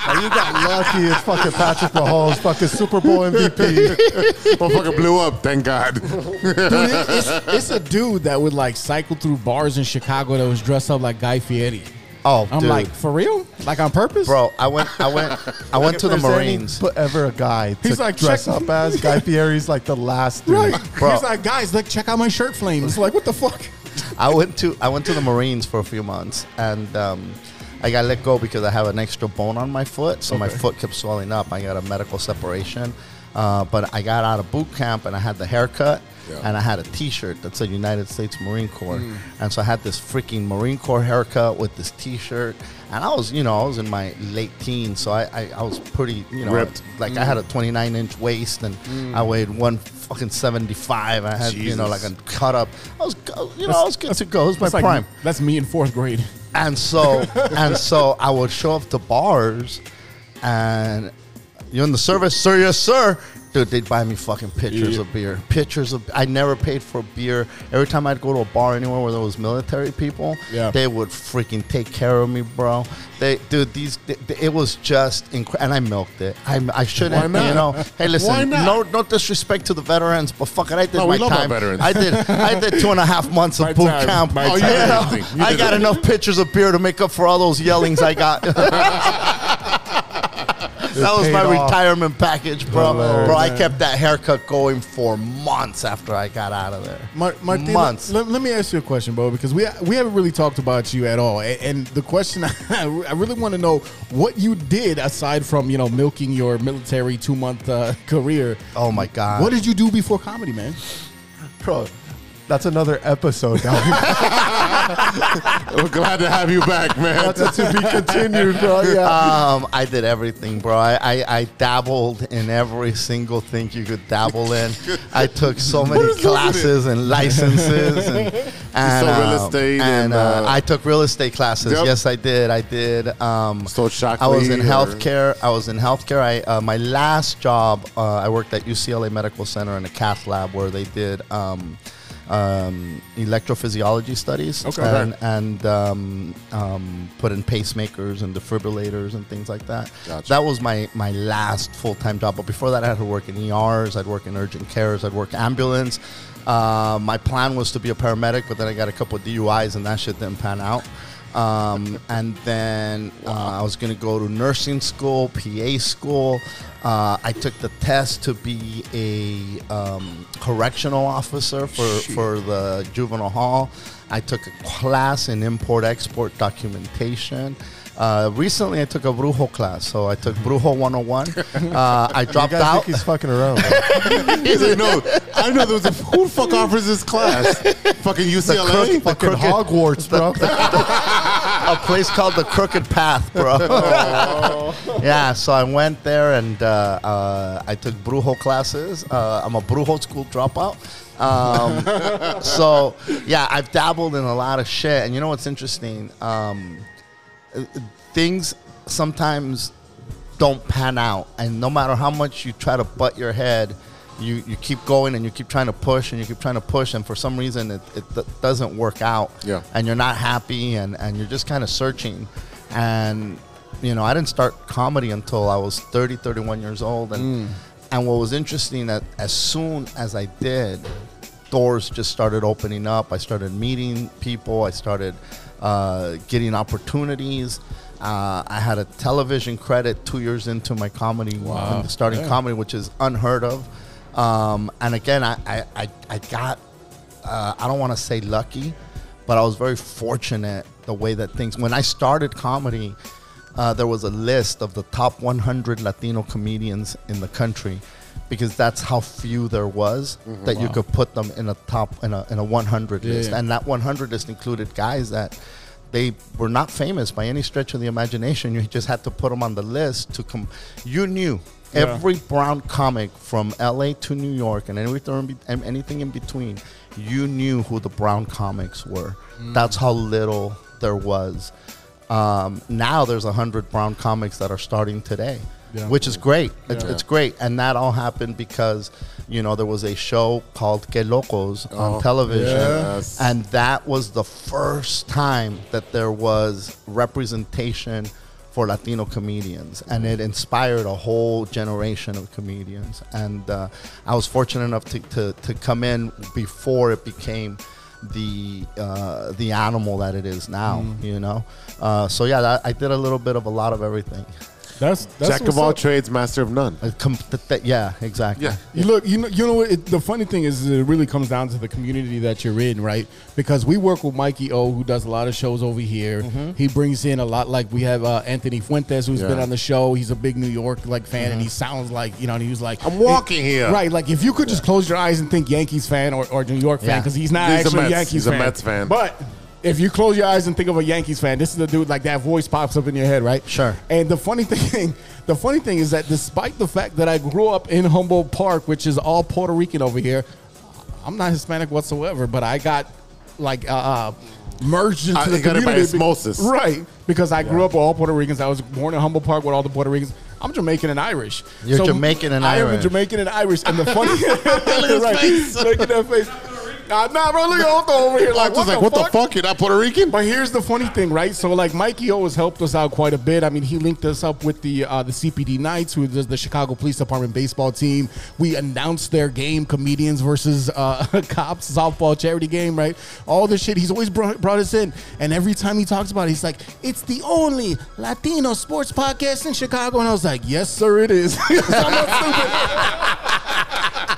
Like, you got lucky. It's fucking Patrick Mahomes, fucking Super Bowl MVP. Motherfucker blew up. Thank God. dude, it- it's, it's a dude that would like cycle through bars in Chicago that was dressed up like Guy Fieri. Oh, I'm dude. like, for real? Like on purpose, bro, I went, I went, I went to the If there's Marines. Any, ever a guy to He's like, dress check- up as Guy Fieri's like the last dude. Right. Bro. He's like, guys, look, check out my shirt flames. Like, what the fuck? I went to I went to the Marines for a few months, and um, I got let go because I have an extra bone on my foot, so my foot kept swelling up. I got a medical separation, uh, but I got out of boot camp and I had the haircut. Yeah. And I had a T-shirt that said United States Marine Corps, hmm. and so I had this freaking Marine Corps haircut with this T-shirt, and I was, you know, I was in my late teens, so I, I, I was pretty, you know, Ripped. like I hmm. had a 29 inch waist, and hmm. I weighed one fucking 75. I had, you know, like a cut up. I was, you know, I was good to go. It was my like- prime. that's me in fourth grade. And so, and so, I would show up to bars, and you're in the service, sir, yes, sir. Dude, they'd buy me fucking pitchers of beer. Pitchers of. I never paid for beer. Every time I'd go to a bar anywhere where there was military people, Yeah. they would freaking take care of me, bro. They, dude, these. th- th- it was just incredible, and I milked it. I, I shouldn't, Why not? you know. Hey, listen, no, no disrespect to the veterans, but fuck it, I did No, my we love our time. veterans. I did, I did two and a half months of boot time, camp. my Oh, You know, I got everything. enough pitchers of beer to make up for all those yellings I got. that was my off. retirement package, bro. Hilarious. Bro, I kept that haircut going for months after I got out of there. Mar- Martin, Months. Let, let me ask you a question, bro, because we we haven't really talked about you at all. A- And, the question I, really want to know what you did aside from you know milking your military two month uh, career. Oh my god. What did you do before comedy, man? Bro, that's another episode. dog. We're glad to have you back, man. that's to be continued, bro. Yeah. Um, I did everything, bro. I, I, I dabbled in every single thing you could dabble in. I took so many classes and licenses and, and, saw real um, estate and and, uh, uh, I took real estate classes. Yep. Yes, I did. I did. Um, So Shockley I was in healthcare. I was in healthcare. I uh, my last job, uh, I worked at UCLA Medical Center in a cath lab where they did. Um, um, electrophysiology studies Okay. and, and um, um, put in pacemakers and defibrillators and things like that. Gotcha. That was my, my last full time job. But before that, I had to work in ERs, I'd work in urgent cares, I'd work ambulance. Uh, my plan was to be a paramedic, but then I got a couple of DUIs and that shit didn't pan out. Um, and then uh, I was going to go to nursing school, PA school. Uh, I took the test to be a um, correctional officer for, for the juvenile hall. I took a class in import export documentation. Uh, recently, I took a Brujo class, so I took Brujo 101. Uh, I dropped out. think he's fucking around. He's like, no, I know there was a who the fuck offers this class? Fucking UCLA. crook- fucking Hogwarts, bro. a place called the Crooked Path, bro. yeah, so I went there and uh, uh, I took Brujo classes. Uh, I'm a Brujo school dropout. Um, so yeah, I've dabbled in a lot of shit, and you know what's interesting? Um, things sometimes don't pan out, and no matter how much you try to butt your head, you, you keep going and you keep trying to push and you keep trying to push, and for some reason it, it d- doesn't work out. Yeah. and you're not happy, and, and you're just kind of searching, and you know I didn't start comedy until I was 30, 31 years old, and mm. and what was interesting that as soon as I did, doors just started opening up. I started meeting people. I started uh, getting opportunities. Uh, I had a television credit two years into my comedy, into starting comedy, which is unheard of. Um, and again, I, I, I, I got, uh, I don't want to say lucky, but I was very fortunate the way that things, when I started comedy, uh, there was a list of the top 100 Latino comedians in the country because that's how few there was that you could put them in a top in a, in a 100 list. yeah. and that 100 list included guys that they were not famous by any stretch of the imagination. You just had to put them on the list to come you knew every brown comic from LA to New York and and anything in between you knew who the brown comics were. That's how little there was. Um, now there's a hundred brown comics that are starting today, Yeah. which is great. It's, Yeah. it's great, and that all happened because you know there was a show called Que Locos on Oh, television, yes. and that was the first time that there was representation for Latino comedians, and it inspired a whole generation of comedians. And uh, I was fortunate enough to, to, to come in before it became the uh, the animal that it is now. Mm. You know, uh, so yeah, that, I did a little bit of a lot of everything. That's that's Jack of all up. trades, master of none. Com- th- th- yeah, exactly. Yeah. You look, you know, you know what? It, the funny thing is, it really comes down to the community that you're in, right? Because we work with Mikey O, who does a lot of shows over here. He brings in a lot. Like we have uh, Anthony Fuentes, who's Yeah. been on the show. He's a big New York like fan, and he sounds like you know. And he was like, I'm walking here. right? Like if you could just close your eyes and think Yankees fan or, or New York fan, Yeah. because he's not He's actually a, Mets. Yankees He's a. Mets fan. But if you close your eyes and think of a Yankees fan, this is the dude like that voice pops up in your head, right? Sure. And the funny thing, the funny thing is that despite the fact that I grew up in Humboldt Park, which is all Puerto Rican over here, I'm not Hispanic whatsoever. But I got like uh, uh, merged into Uh, the got it by community, osmosis. right? Because I grew up with all Puerto Ricans. I was born in Humboldt Park with all the Puerto Ricans. I'm Jamaican and Irish. You're Jamaican and I am a Irish. Jamaican and Irish. And the funny, right? Look at that face. Nah, nah, bro, look at Otto over here. Like, I was what, like, the, what fuck? the fuck? You're not Puerto Rican? But here's the funny thing, right? So like Mikey always helped us out quite a bit. I mean, he linked us up with the uh, the CPD Knights, who is the Chicago Police Department baseball team. We announced their game, comedians versus uh, cops softball charity game, right? All this shit. He's always brought, brought us in, and every time he talks about it, he's like, "It's the only Latino sports podcast in Chicago," and I was like, "Yes, sir, it is."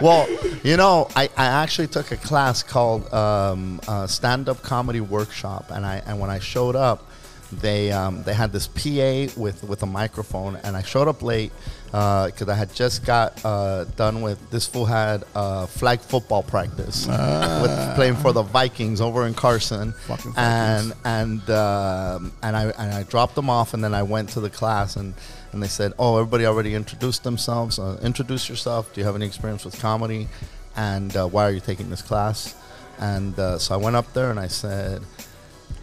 Well, you know, I, I actually took a class called um, Stand Up Comedy Workshop, and I and when I showed up, they um, they had this PA with with a microphone, and I showed up late because I had just got uh, done with this fool had uh, flag football practice with playing for the Vikings over in Carson, and and um, and I and I dropped them off, and then I went to the class and. And they said, "Oh, everybody already introduced themselves. Uh, introduce yourself. Do you have any experience with comedy? And uh, why are you taking this class?" And uh, so I went up there and I said,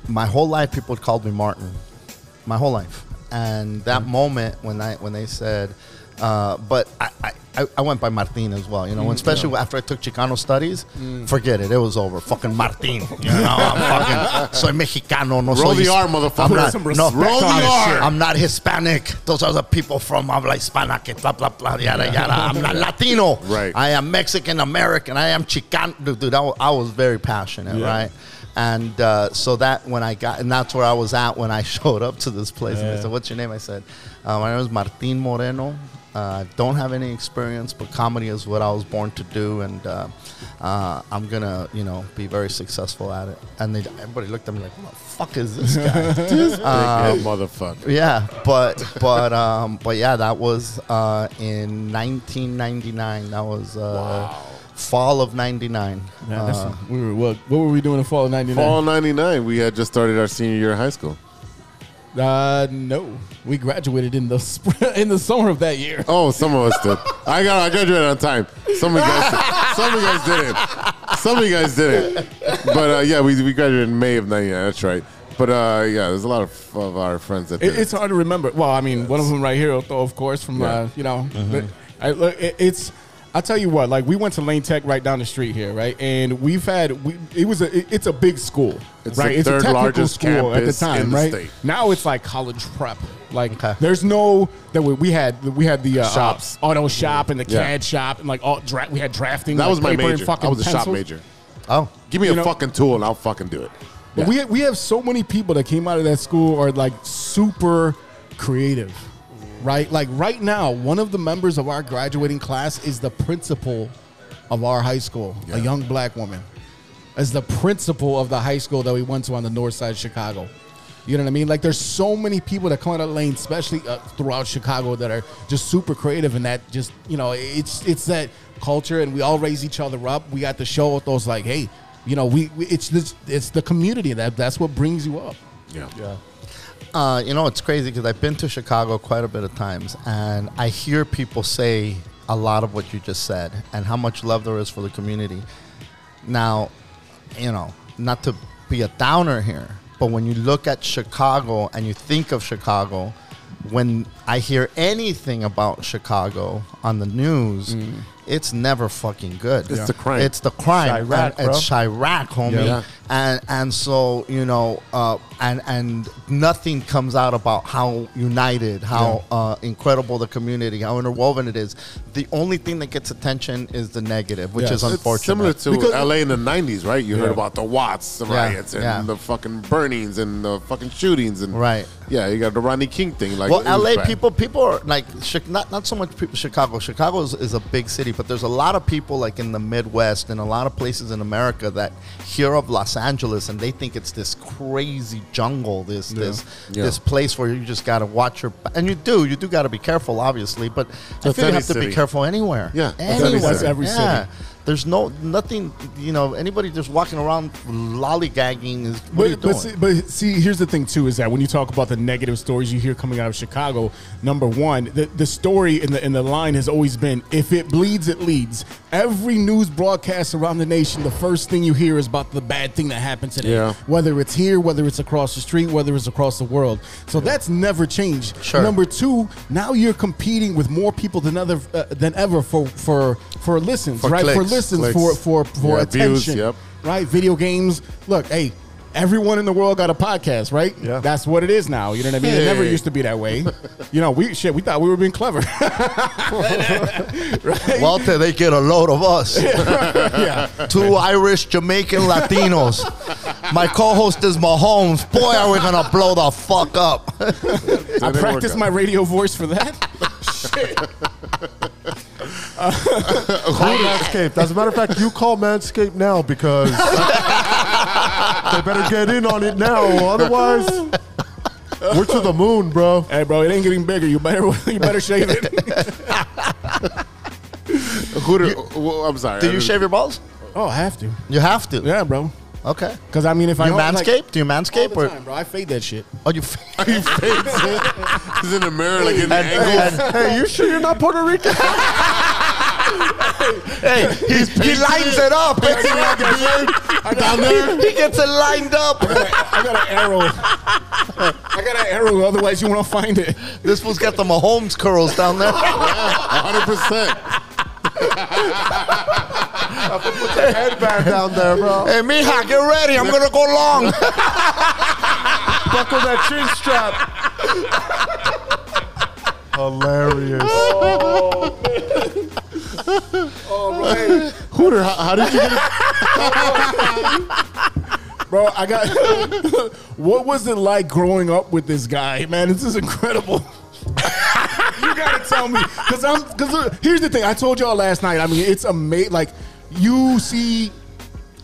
"My whole life, people had called me Martin. My whole life." And that moment when I when they said, uh, "But I, I I went by Martin as well, you know, especially after I took Chicano studies. Forget it, it was over. Fucking Martin, you know. I'm fucking soy mexicano, no Roll soy the R, motherfucker. I'm not, no, Roll the I'm- R. I'm not Hispanic. Those are the people from habla hispana, que blah, blah, blah, yada, yada. I'm not Latino. Right. I am Mexican American. I am Chicano. Dude, dude I, wa- I was very passionate, right? And uh, so that when I got, and that's where I was at when I showed up to this place. And they said, What's your name? I said, uh, My name is Martin Moreno. Uh, I don't have any experience, but comedy is what I was born to do, and uh, uh, I'm gonna, you know, be very successful at it. And they, everybody looked at me like, "What the fuck is this guy?" Big head motherfucker. Yeah, but but um, but yeah, that was uh, in 1999. That was uh, fall of '99. Yeah, Uh, we were, what, what were we doing in fall of '99? Fall '99, we had just started our senior year of high school. Uh, no, we graduated in the spring, in the summer of that year. Oh, some of us did. I got I graduated on time. Some of you guys, some of you guys didn't. Some of you guys didn't. But uh, yeah, we, we graduated in May of '99. That's right. But uh, yeah, there's a lot of, of our friends that It, it's hard to remember. Well, I mean, one of them right here, of course, from Yeah. uh, you know, but I, it, it's. I'll tell you what. Like we went to Lane Tech right down the street here, right, and we've had. We, it was a. it- it's a big school, It's right? the it's a third technical largest school at the time, in the right? Now it's like college prep. Like Okay. there's no that we, we had we had the uh, Shops. uh, auto shop and the Yeah. CAD shop and like all dra- we had drafting. that like, was my paper major. I was a shop major. oh, Give me You a know- fucking tool and I'll fucking do it. But we we have so many people that came out of that school are like super creative, right? Like right now, one of the members of our graduating class is the principal of our high school, a young black woman, as the principal of the high school that we went to on the north side of Chicago. You know what I mean? Like there's so many people that come out of lane, especially uh, throughout Chicago, that are just super creative, and that just you know it's it's that culture, and we all raise each other up. We got to show with those like, hey, you know, we, we it's this it's the community that that's what brings you up. Yeah. Yeah. Uh, you know, it's crazy because I've been to Chicago quite a bit of times, and I hear people say a lot of what you just said and how much love there is for the community. Now, you know, not to be a downer here, but when you look at Chicago and you think of Chicago, when I hear anything about Chicago on the news, mm. It's never fucking good. It's the crime. It's the crime. Chiraq, And It's Chiraq, homie. Yeah. And and so you know, uh, and and nothing comes out about how united, how uh, incredible the community, how interwoven it is. The only thing that gets attention is the negative, which Yes. is It's unfortunate. similar to Because- LA in the 90s, right? You heard about the Watts, the Yeah, riots, and yeah. the fucking burnings and the fucking shootings. and Right. Yeah, you got the Rodney King thing. Like, well, LA bad. people, people are like not not so much people, Chicago. Chicago is, is a big city, but there's a lot of people like in the Midwest and a lot of places in America that hear of Los Angeles and they think it's this crazy jungle, this this Yeah. this place where you just got to watch your and you do you do got to be careful, obviously, but I feel you have to be careful anywhere. Yeah, that's any anywhere. city. That's every yeah. City. There's no nothing, you know. Anybody just walking around lollygagging is what are you But, doing? but, see, but see, here's the thing too: is that when you talk about the negative stories you hear coming out of Chicago, number one, the, the story in the in the line has always been: if it bleeds, it leads. Every news broadcast around the nation, the first thing you hear is about the bad thing that happened today. Yeah. Whether it's here, whether it's across the street, whether it's across the world. So that's never changed. Sure. Number two, now you're competing with more people than other uh, than ever for for for listens, For right? For clicks. Listens, Clicks. for for for Yeah, attention views, yep. right? Video games. Look, hey, everyone in the world got a podcast, right? Yeah. That's what it is now. You know what I mean? It never used to be that way. you know, we shit. We thought we were being clever. right? Walter, they get a load of us. yeah. Two Irish Jamaican Latinos. My co-host is Mahomes. Boy, are we gonna blow the fuck up. I practiced my radio voice for that. Call Manscaped. As a matter of fact, you call Manscaped now because they better get in on it now. Otherwise, we're to the moon, bro. hey, bro, it ain't getting bigger. You better, you better shave it. Hooter, well, I'm sorry. Do I you didn't- shave your balls? oh, I have to. You have to. Yeah, bro. Okay. Because I mean, if I You don't, manscape? like, Do you all manscape the or? time, bro, I fade that shit. Oh, you. He fakes it. He's in the mirror, like in the And- angle. Hey, you sure you're not Puerto Rican? Hey, he, he lines it up. down there. He gets it lined up. I got an arrow. I got an arrow. Otherwise, you won't find it. This one's got the Mahomes curls down there. 100%. I put the headband down there, bro. Hey, mija, get ready. I'm gonna go long. Buckle that chin strap. Hilarious. Oh. Hooter, how, how did you get it? Bro, I got. what was it like growing up with this guy, man? This is incredible. you gotta tell me, cause I'm. Cause uh, here's the thing. I told y'all last night. I mean, it's amazing. Like you see,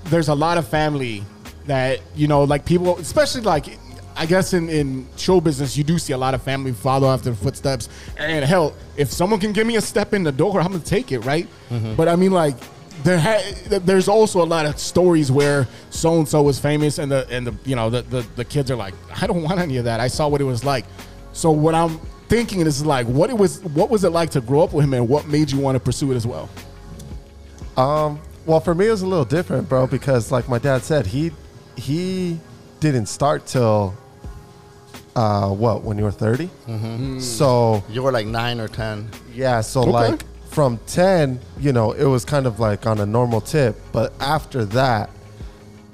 there's a lot of family that you know, like people, especially like. I guess in, in show business, you do see a lot of family follow after the footsteps. And hell, if someone can give me a step in the door, I'm gonna take it, right? But I mean, like, there ha- there's also a lot of stories where so and so was famous, and the and the you know the, the the kids are like, I don't want any of that. I saw what it was like. So what I'm thinking is like, what it was, what was it like to grow up with him, and what made you want to pursue it as well? Um, well, for me, it was a little different, bro, because like my dad said, he he didn't start till uh, what when you were 30 Mm-hmm. So You were like nine or ten. yeah, so like from ten, you know, it was kind of like on a normal tip, but after that.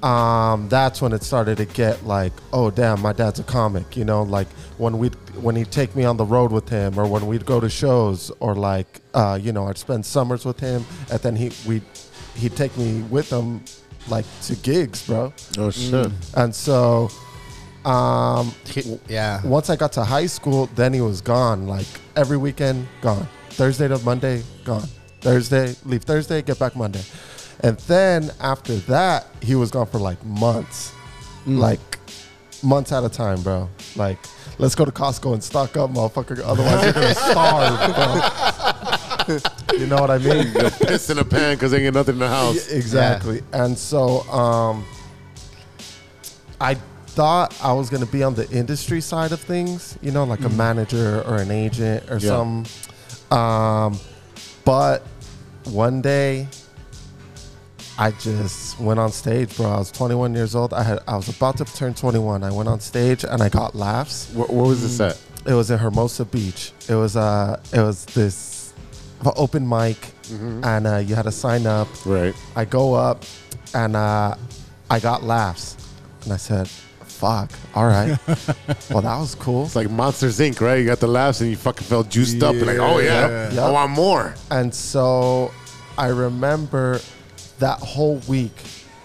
Um, that's when it started to get like, oh damn, my dad's a comic, you know, like when we would when he'd take me on the road with him, or when we'd go to shows, or like, uh, you know, I'd spend summers with him, and then he we he'd take me with him like to gigs, bro. Oh shit! And so, um, He- yeah. once I got to high school, then he was gone. Like every weekend, gone. Thursday to Monday, gone. Thursday, leave Thursday, get back Monday. And then after that, he was gone for like months. Like months at a time, bro. Like, let's go to Costco and stock up, motherfucker. Otherwise, you're gonna starve, bro. you know what I mean? Piss in a pan because ain't get nothing in the house. Yeah, exactly. And so um, I thought I was going to be on the industry side of things, you know, like a manager or an agent or Yeah. some. Um, but one day I just went on stage, bro. I was 21 years old. I had I was about to turn 21. I went on stage and I got laughs. What, where was this at? It was in Hermosa Beach. It was uh it was this open mic and uh, you had to sign up Right. I go up and uh, I got laughs. And I said, fuck, all right. well, that was cool. It's like Monsters Inc., right? You got the laughs and you fucking felt juiced up. And like, oh yeah, Yeah. I want more. And so I remember that whole week.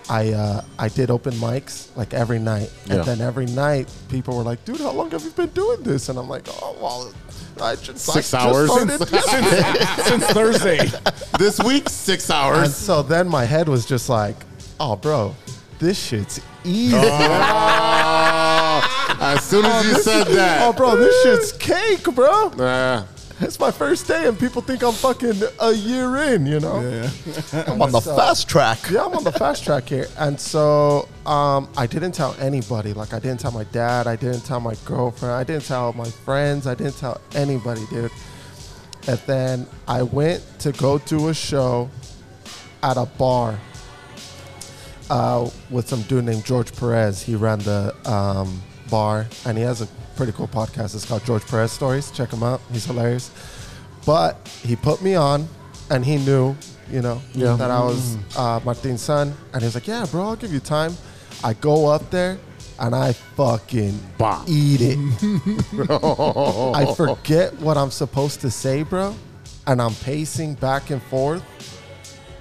I uh, I did open mics like every night, and then every night people were like, "Dude, how long have you been doing this?" And I'm like, "Oh, well, I just Six I hours? Just started." Since Thursday, This week, six hours. and hours. so then my head was just like, "Oh, bro, this shit's easy." Oh, as soon as you said Oh, that, Oh, bro, this shit's cake, bro. Nah. It's my first day, and people think I'm fucking a year in, you know? Yeah, I'm on the So- fast track. Yeah, I'm on the fast track here. And so um, I didn't tell anybody. Like, I didn't tell my dad. I didn't tell my girlfriend. I didn't tell my friends. I didn't tell anybody, dude. And then I went to go do a show at a bar uh, with some dude named George Perez. He ran the um, bar, and he has a pretty cool podcast. It's called George Perez Stories. Check him out. He's hilarious. But he put me on, and he knew, you know, Yeah. that I was uh, Martin's son. And he was like, "Yeah, bro, I'll give you time." I go up there, and I fucking Bomb. eat it. I forget what I'm supposed to say, bro, and I'm pacing back and forth.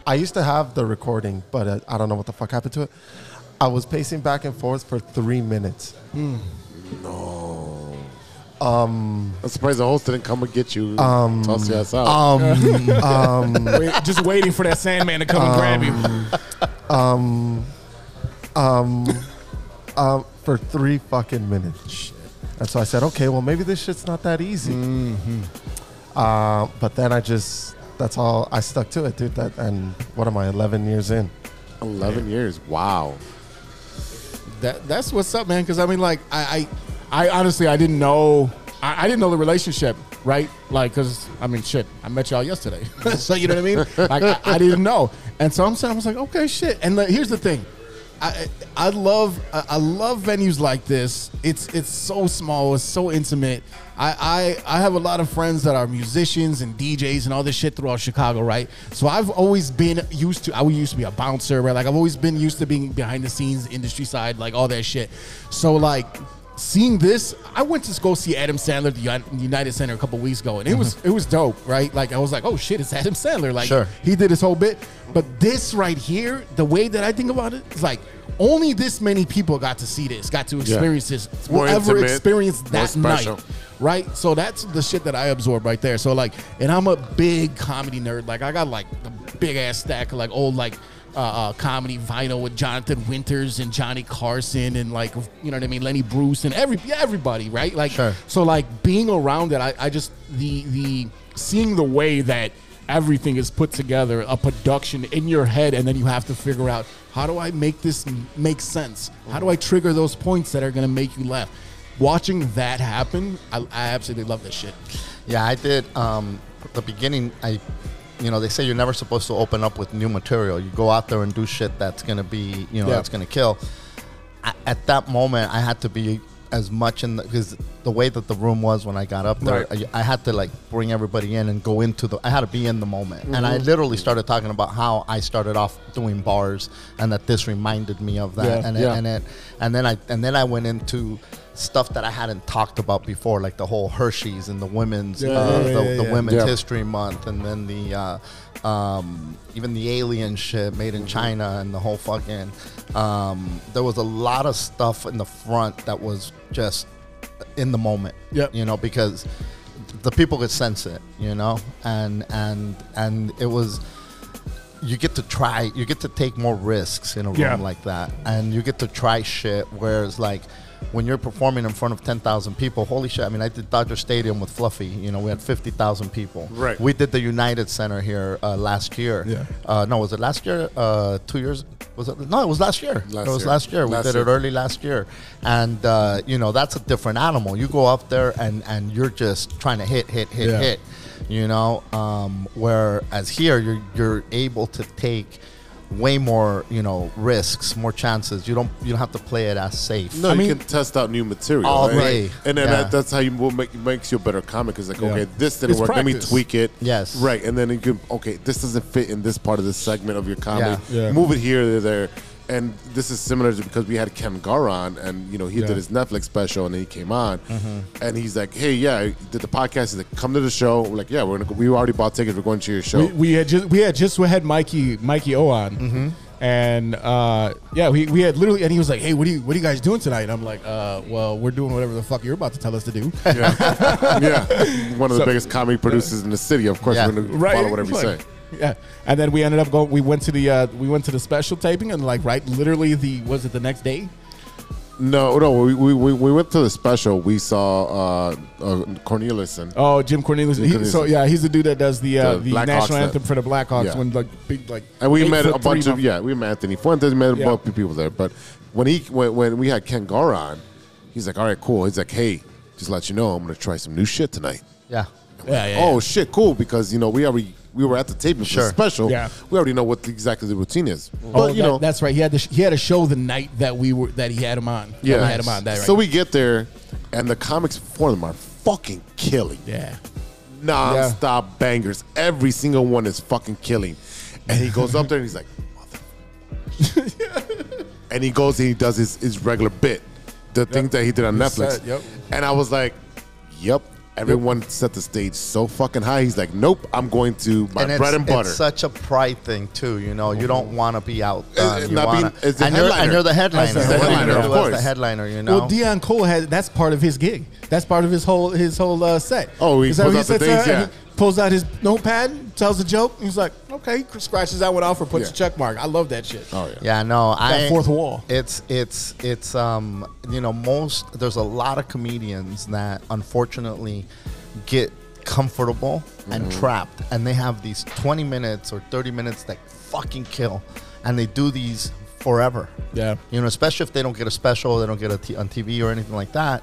I used to have the recording, but uh, I don't know what the fuck happened to it. I was pacing back and forth for three minutes. No. I'm surprised the host didn't come and get you. Um, toss your ass out. Um, Wait, just waiting for that Sandman to come and grab you. um, um, um, for three fucking minutes. And so I said, okay, well, maybe this shit's not that easy. Uh, but then I just, that's all, I stuck to it, dude. That, and what am I, 11 years in? Eleven years. Wow. That that's what's up, man. Because I mean, like, I, I, I honestly, I didn't know, I, I didn't know the relationship, right? Like, because I mean, shit, I met y'all yesterday, so you know what I mean. Like, I, I didn't know, and so I'm saying, I was like, okay, shit. And like, here's the thing, I, I love, I, love venues like this. It's, it's so small, it's so intimate. I, I, I have a lot of friends that are musicians and DJs and all this shit throughout Chicago, right? So I've always been used to. I used to be a bouncer, right? Like I've always been used to being behind the scenes, industry side, like all that shit. So like seeing this, I went to go see Adam Sandler at the United Center a couple weeks ago, and it was mm-hmm. it was dope, right? Like I was like, oh shit, it's Adam Sandler. Like Sure. he did his whole bit. But this right here, the way that I think about it, is like only this many people got to see this, got to experience this, will ever experience that night. Right? So that's the shit that I absorb right there. So like, and I'm a big comedy nerd. Like I got like a big ass stack of like old like uh, uh, comedy vinyl with Jonathan Winters and Johnny Carson and like you know what I mean, Lenny Bruce and every everybody, right? Like Sure. so like being around it, I, I just the the seeing the way that everything is put together, a production in your head, and then you have to figure out how do I make this make sense? How do I trigger those points that are gonna make you laugh? Watching that happen, I, I absolutely love this shit. Yeah, I did. Um, the beginning, I, you know, they say you're never supposed to open up with new material. You go out there and do shit that's gonna be, you know, Yeah. that's gonna kill. I, at that moment, I had to be as much in because the, way that the room was when I got up there, Right. I, I had to like bring everybody in and go into the. I had to be in the moment, and Mm-hmm. I literally started talking about how I started off doing bars, and that this reminded me of that, Yeah, and yeah. and it, and then I and then I went into stuff that I hadn't talked about before, like the whole Hershey's and the women's, Yeah, uh, yeah, the, yeah, the. Women's Yeah. History Month, and then the uh, um, even the alien shit made in China and the whole fucking. Um, there was a lot of stuff in the front that was just in the moment. Yep. You know, because the people could sense it. You know, and and and it was. You get to try. You get to take more risks in a room Yeah. like that, and you get to try shit. Whereas, like, when you're performing in front of ten thousand people, holy shit! I mean, I did Dodger Stadium with Fluffy. You know, we had fifty thousand people. Right. We did the United Center here uh, last year. Yeah. Uh, no, was it last year? Uh, two years? Was it? No, it was last year. Last it was year. last year. We Last did year. it early last year, and uh, you know that's a different animal. You go up there and and you're just trying to hit, hit, hit, Yeah. hit. You know, um, whereas here you're you're able to take way more you know risks, more chances. You don't you don't have to play it as safe. No, I you mean- can test out new material. All right? day. And then Yeah. that, that's how you will make makes you a better comic. Is like, Yeah. okay, this didn't It's work. Let me tweak it. Yes. Right. And then you can, okay, this doesn't fit in this part of the segment of your comedy. Yeah. Yeah. Move it here, there, there. And this is similar to because we had Ken Garon, and you know he Yeah. did his Netflix special, and then he came on, Mm-hmm. and he's like, "Hey, yeah, I did the podcast. He's like, come to the show." We're like, "Yeah, we're gonna. Go, we already bought tickets. We're going to your show." We, we had just we had just had Mikey Mikey O on, Mm-hmm. and uh, yeah, we, we had literally, and he was like, "Hey, what are you what are you guys doing tonight?" And I'm like, uh, "Well, we're doing whatever the fuck you're about to tell us to do." yeah, yeah. One of the So- biggest comedy producers in the city. Of course, Yeah. we're gonna follow whatever you say. Yeah, and then we ended up going. We went to the uh, we went to the special taping, and like right, literally the was it the next day? No, no. We, we, we we went to the special. We saw uh, uh, Cornelison. Oh, Jim Cornelison. Jim He, so yeah, he's the dude that does the uh, The the, national that- anthem for the Blackhawks Yeah. when like big like. And we met a bunch of yeah. We met Anthony Fuentes. We met Yeah. a bunch of people there. But when he when, when we had Ken Gar on, he's like, "All right, cool." He's like, "Hey, just let you know, I'm gonna try some new shit tonight." Yeah. Yeah, yeah, Oh yeah. shit, cool! Because you know we already we were at the taping Sure. special. Yeah. we already know what the, exactly the routine is. Oh, but Oh, you that- know, that's right. He had the sh- he had a show the night that we were that he had him on. Yeah, had him on. That right. So we get there, and the comics for them are fucking killing. yeah. non-stop bangers. Every single one is fucking killing. And he goes up there and he's like, and he goes and he does his, his regular bit, the thing that he did on Netflix. set, yep. And I was like, yep. Everyone set the stage so fucking high. He's like, nope, I'm going to my and bread and butter. It's such a pride thing too. You know, you don't want to be outdone. It's You not wanna, being- it's and, you're, and headliner. you're the headliner. That's the What headliner, gonna of course. the headliner. You know. Well, Deon Cole had that's part of his gig. That's part of his whole his whole uh, set. Oh, he Is that pulls out the sits things, there yeah. he pulls out his notepad, tells a joke. And he's like, okay, scratches that one off or puts Yeah. a check mark. I love that shit. oh, yeah. Yeah, no, I fourth wall. It's it's it's um you know most there's a lot of comedians that unfortunately get comfortable and trapped, and they have these 20 minutes or 30 minutes that fucking kill, and they do these forever. Yeah. You know, especially if they don't get a special, they don't get a t- on TV or anything like that.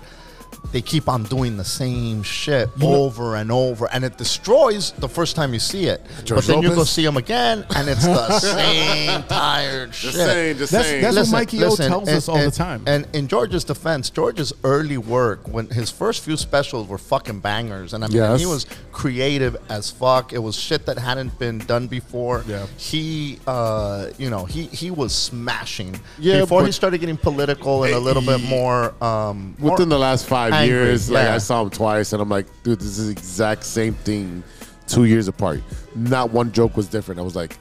They keep on doing the same shit know- over and over, and it destroys the first time you see it. George but then you go see them again, and it's the same tired Just shit. saying, just That's- saying. that's- what Mikey O tells us all the time. And in George's defense, George's early work, when his first few specials were fucking bangers, and I mean, Yes. he was creative as fuck. It was shit that hadn't been done before. Yeah. He, uh, you know, he he was smashing. Yeah, before he started getting political and a little bit more. Um, Within more- the last five angry, years, like yeah. I saw him twice, and I'm like, dude, this is the exact same thing, two years apart. Not one joke was different. I was like,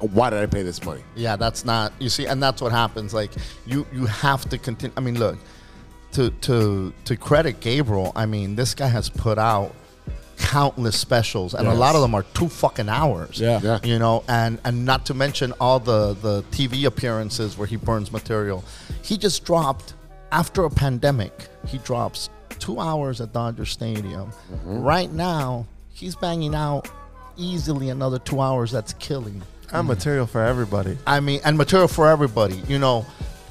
why did I pay this money? Yeah, that's not you see, and that's what happens. Like you, you have to continue. I mean, look, to to to credit Gabriel. I mean, this guy has put out countless specials, and a lot of them are two fucking hours. Yeah. Yeah. you know, and and not to mention all the the TV appearances where he burns material. He just dropped after a pandemic. He drops two hours at Dodger Stadium. Mm-hmm. Right now, he's banging out easily another two hours. That's killing. I'm material for everybody. I mean, and material for everybody. You know,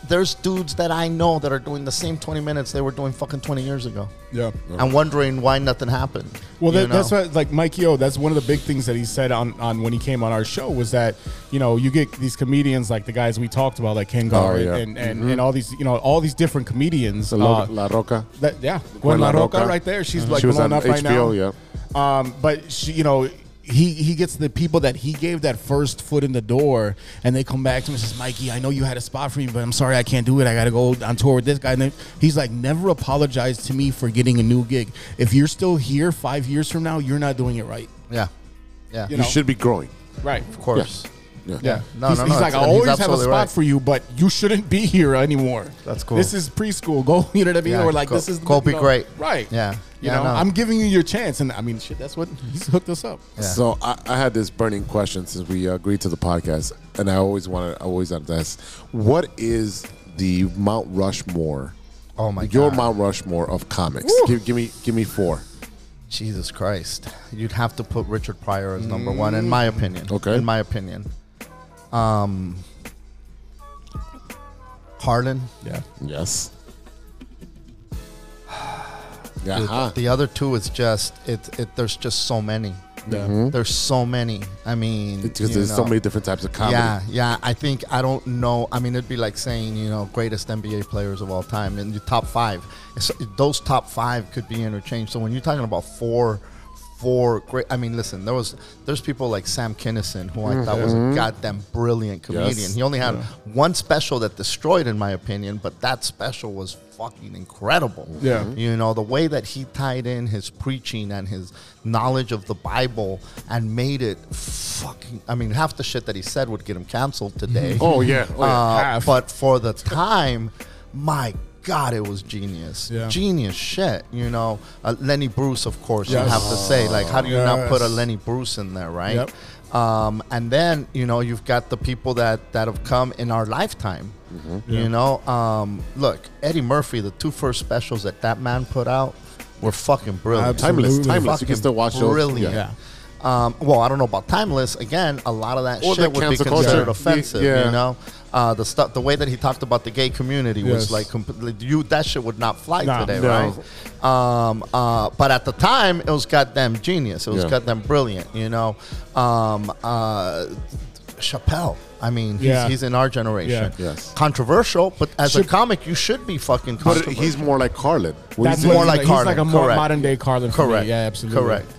there's dudes that I know that are doing the same 20 minutes they were doing fucking 20 years ago. Yeah. I'm wondering why nothing happened. Well, that, that's know? what like Mikey O. That's one of the big things that he said on, on when he came on our show was that you know you get these comedians like the guys we talked about like Ken Gar Oh, yeah. and, and, and all these you know all these different comedians. The Lo- uh, La Roca. that, yeah, Gwen La Roca right there. She's like She was blowing on up right now. HBO, yeah. Um, but she, you know, he he gets the people that he gave that first foot in the door, and they come back to him and says, "Mikey, I know you had a spot for me, but I'm sorry I can't do it. I got to go on tour with this guy." And then he's like, "Never apologize to me for getting a new gig. If you're still here five years from now, you're not doing it right." Yeah. Yeah. You You should be growing. Right. Of course. Yeah. Yeah. No, he's, no, he's like, I always have a spot right. for you, but you shouldn't be here anymore. That's cool. This is preschool. Go, you know what I mean? Yeah, or like, go- this is the go you be know, great. Right. Yeah. You Yeah, know, no. I'm giving you your chance, and I mean, shit. That's what he's hooked us up. Yeah. So I, I had this burning question since we agreed to the podcast, and I always wanted, I always wanted to ask, what is the Mount Rushmore? Oh my Your God. Mount Rushmore of comics. Give, give me, give me four. Jesus Christ. You'd have to put Richard Pryor as number mm. one, in my opinion. Okay. In my opinion. Um, Harlan. Yeah. Yes. Dude, Yeah. The other two is just it. It there's just so many. Yeah. There's so many. I mean, Because you there's so many different types of comedy. Yeah, yeah. I think I don't know. I mean, it'd be like saying you know greatest NBA players of all time and your top five. It's, those top five could be interchanged. So when you're talking about four, four great. I mean, listen, there was there's people like Sam Kinison who I thought was a goddamn brilliant comedian. Yes. He only had one special that destroyed, in my opinion, but that special was fucking incredible. Yeah. You know, the way that he tied in his preaching and his knowledge of the Bible and made it fucking. I mean, half the shit that he said would get him canceled today. Oh yeah. Oh, yeah. Uh, half. but for the time, my God, it was genius. Yeah. Genius shit. You know, uh, Lenny Bruce, of course, Yes. you have to say. Like, how do you not put a Lenny Bruce in there, right? Yep. Um, and then you know you've got the people that that have come in our lifetime. Mm-hmm. You know, um, look, Eddie Murphy, the two first specials that that man put out were fucking brilliant. timeless. Absolutely. Timeless. You can still watch those. Brilliant. Yeah. Um, well, I don't know about timeless. Again, a lot of that Or shit would be considered culture. offensive. Yeah. You know, uh, the stuff, the way that he talked about the gay community was like completely. You that shit would not fly No. today, No. right? Um, uh, but at the time, it was goddamn genius. It was Yeah. goddamn brilliant. You know, um, uh, Chappelle. I mean, he's, Yeah. he's in our generation. Yeah. Yes. Controversial, but as a comic, you should be fucking But he's more like Carlin. What That's do you what more think? he's like He's like a more correct. modern day Carlin. For correct. Me. Yeah, absolutely. Correct.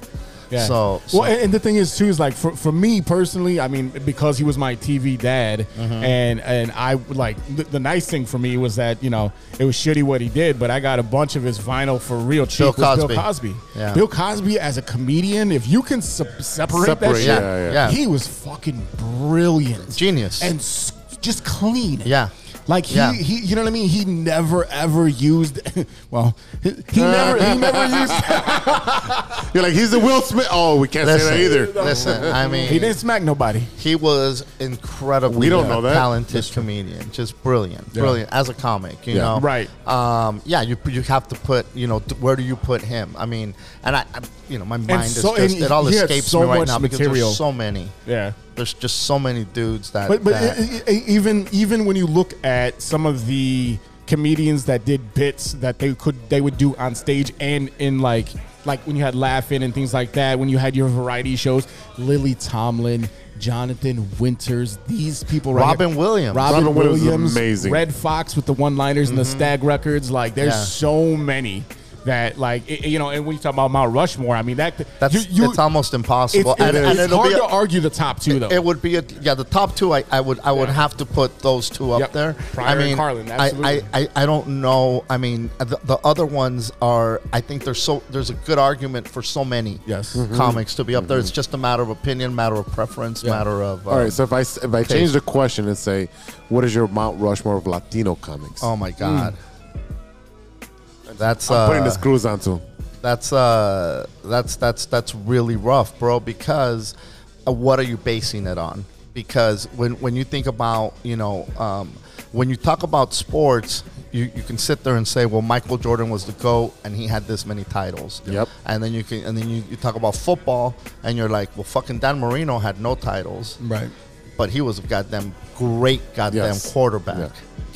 Yeah. So- so- well, and, and the thing is too is like for, for me personally, I mean, because he was my TV dad, Mm-hmm. and and I like the, the nice thing for me was that you know it was shitty what he did, but I got a bunch of his vinyl for real cheap. Bill with Bill Cosby. Cosby. Yeah. Bill Cosby as a comedian, if you can se- separate, that Separate, shit, yeah, yeah. yeah. he was fucking brilliant, Genius. and s- just clean. Yeah. Like he, Yeah. he, you know what I mean. He never ever used. Well, he, he never, he never used. You're like he's the Will Smith. Oh, we can't Listen, say that either. Listen, I mean, He didn't smack nobody. He was incredibly We don't know that. talented comedian, just brilliant, brilliant as a comic. You Yeah. know, Right. Um, yeah, you you have to put you know where do you put him? I mean, and I, I you know my mind is just it all escapes so me right much now because there's so many. Yeah. There's just so many dudes that. But but that- even even when you look at some of the comedians that did bits that they could they would do on stage and in like like when you had laughing and things like that when you had your variety shows Lily Tomlin Jonathan Winters these people right Robin here. Williams. Robin, Robin Williams Williams amazing. Redd Foxx with the one liners and the mm-hmm. stag records like there's Yeah. so many that like i- you know and when you talk about Mount Rushmore I mean that that's you, you, it's almost impossible. it's, and, it's and it'll hard be a- to argue the top two though It would be a, yeah. The top two, I, I would I would Yeah. have to put those two up Yep. there. Pryor I and mean, Carlin, I, I, absolutely. I, I don't know. I mean, the, the other ones are. I think there's so there's a good argument for so many Yes. comics to be up there. It's just a matter of opinion, matter of preference, Yeah. matter of. All right, um, so if I s- if I change the question and say, what is your Mount Rushmore of Latino comics? oh my god. That's I'm uh, putting the screws on too. that's uh that's that's that's really rough bro because uh, what are you basing it on because when when you think about you know um, when you talk about sports you, you can sit there and say, well, Michael Jordan was the GOAT and he had this many titles. Yep. And then you can and then you, you talk about football and you're like, well, fucking Dan Marino had no titles, Right. but he was a goddamn great goddamn Yes. quarterback. Yeah.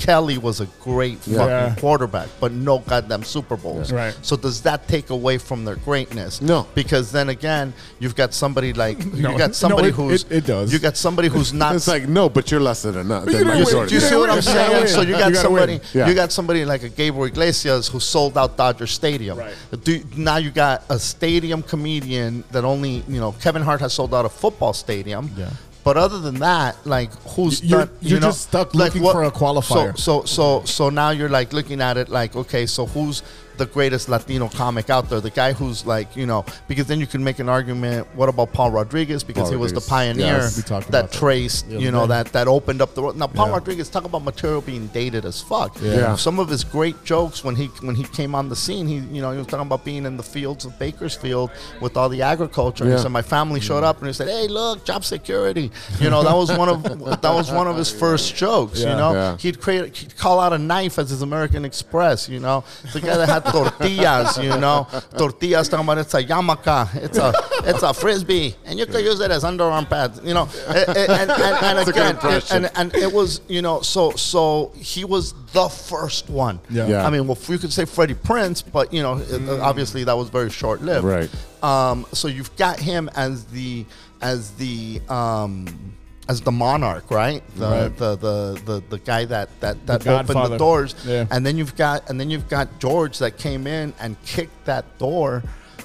Kelly was a great Yeah. fucking Yeah. quarterback, but no goddamn Super Bowls. Right. So does that take away from their greatness? No. Because then again, you've got somebody like No, you no, got somebody it- who's it- it does. You got somebody who's not It's like no, but you're less than enough. you Than do you see what I'm saying? So you You got gotta somebody. Yeah. you got somebody like a Gabriel Iglesias who sold out Dodger Stadium. Right. Do, now you got a stadium comedian that only you know Kevin Hart has sold out a football stadium. Yeah. But other than that, like who's You're- done, you're you know, just stuck like looking for a qualifier. So, so so so now you're like looking at it like okay, so who's the greatest Latino comic out there? The guy who's like you know because then you can make an argument. What about Paul Rodriguez because Paul he was the pioneer Yes. That that traced the you know day. that that opened up the road. Now Paul Yeah. Rodriguez talk about material being dated as fuck. Yeah. Some of his great jokes when he when he came on the scene, he you know he was talking about being in the fields of Bakersfield with all the agriculture. And Yeah. he said my family showed up and he said, "Hey, look, job security." You know that was one of that was one of his first jokes. You know Yeah. he'd create he'd call out a knife as his American Express. You know the guy that had tortillas. You know tortillas talking about it's a yarmulke, it's a it's a frisbee, and you could use it as underarm pads. You know, and, and, and, and a good again, and, and it was you know so so he was the first one. Yeah. Yeah. I mean, well, you could say Freddie Prinze, but you know, it- obviously that was very short lived. Right. Um, so you've got him as the as the um, as the monarch, right? The, Right. The, the the the guy that that that The opened the doors, Yeah. and then you've got and then you've got George that came in and kicked that door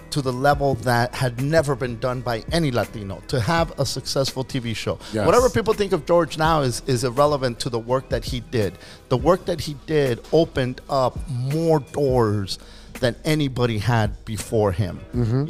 to the level that had never been done by any Latino to have a successful TV show. Yes. Whatever people think of George now is is irrelevant to the work that he did. The work that he did opened up more doors than anybody had before him.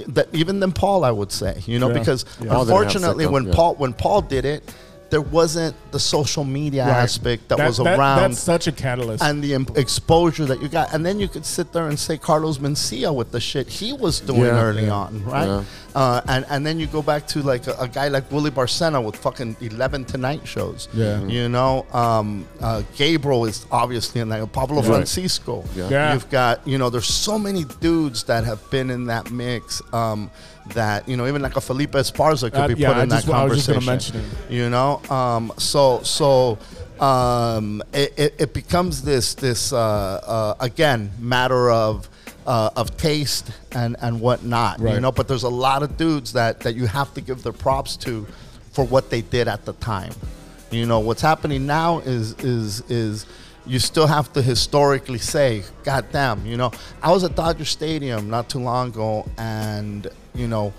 That even than Paul, I would say. You know, Yeah. because Paul unfortunately, when yeah. Paul when Paul did it, there wasn't the social media Right. aspect that, was around That's such a catalyst. and the em- exposure that you got. And then you could sit there and say Carlos Mencia with the shit he was doing Yeah. early Yeah. on, right? Yeah. Uh, and and then you go back to like a, a guy like Willie Barcena with fucking eleven Tonight shows. Yeah. you know, um, uh, Gabriel is obviously in that. Pablo Right. Francisco. Yeah. Yeah. You've got you know, there's so many dudes that have been in that mix. Um, that you know, even like a Felipe Esparza could Uh, be yeah, put I in just- that I was just conversation. You know, um, so so um, it, it, it becomes this this uh, uh, again matter of uh, of taste and and whatnot. You know, but there's a lot of dudes that that you have to give their props to for what they did at the time. You know, what's happening now is is is you still have to historically say, God damn, you know, I was at Dodger Stadium not too long ago and, you know,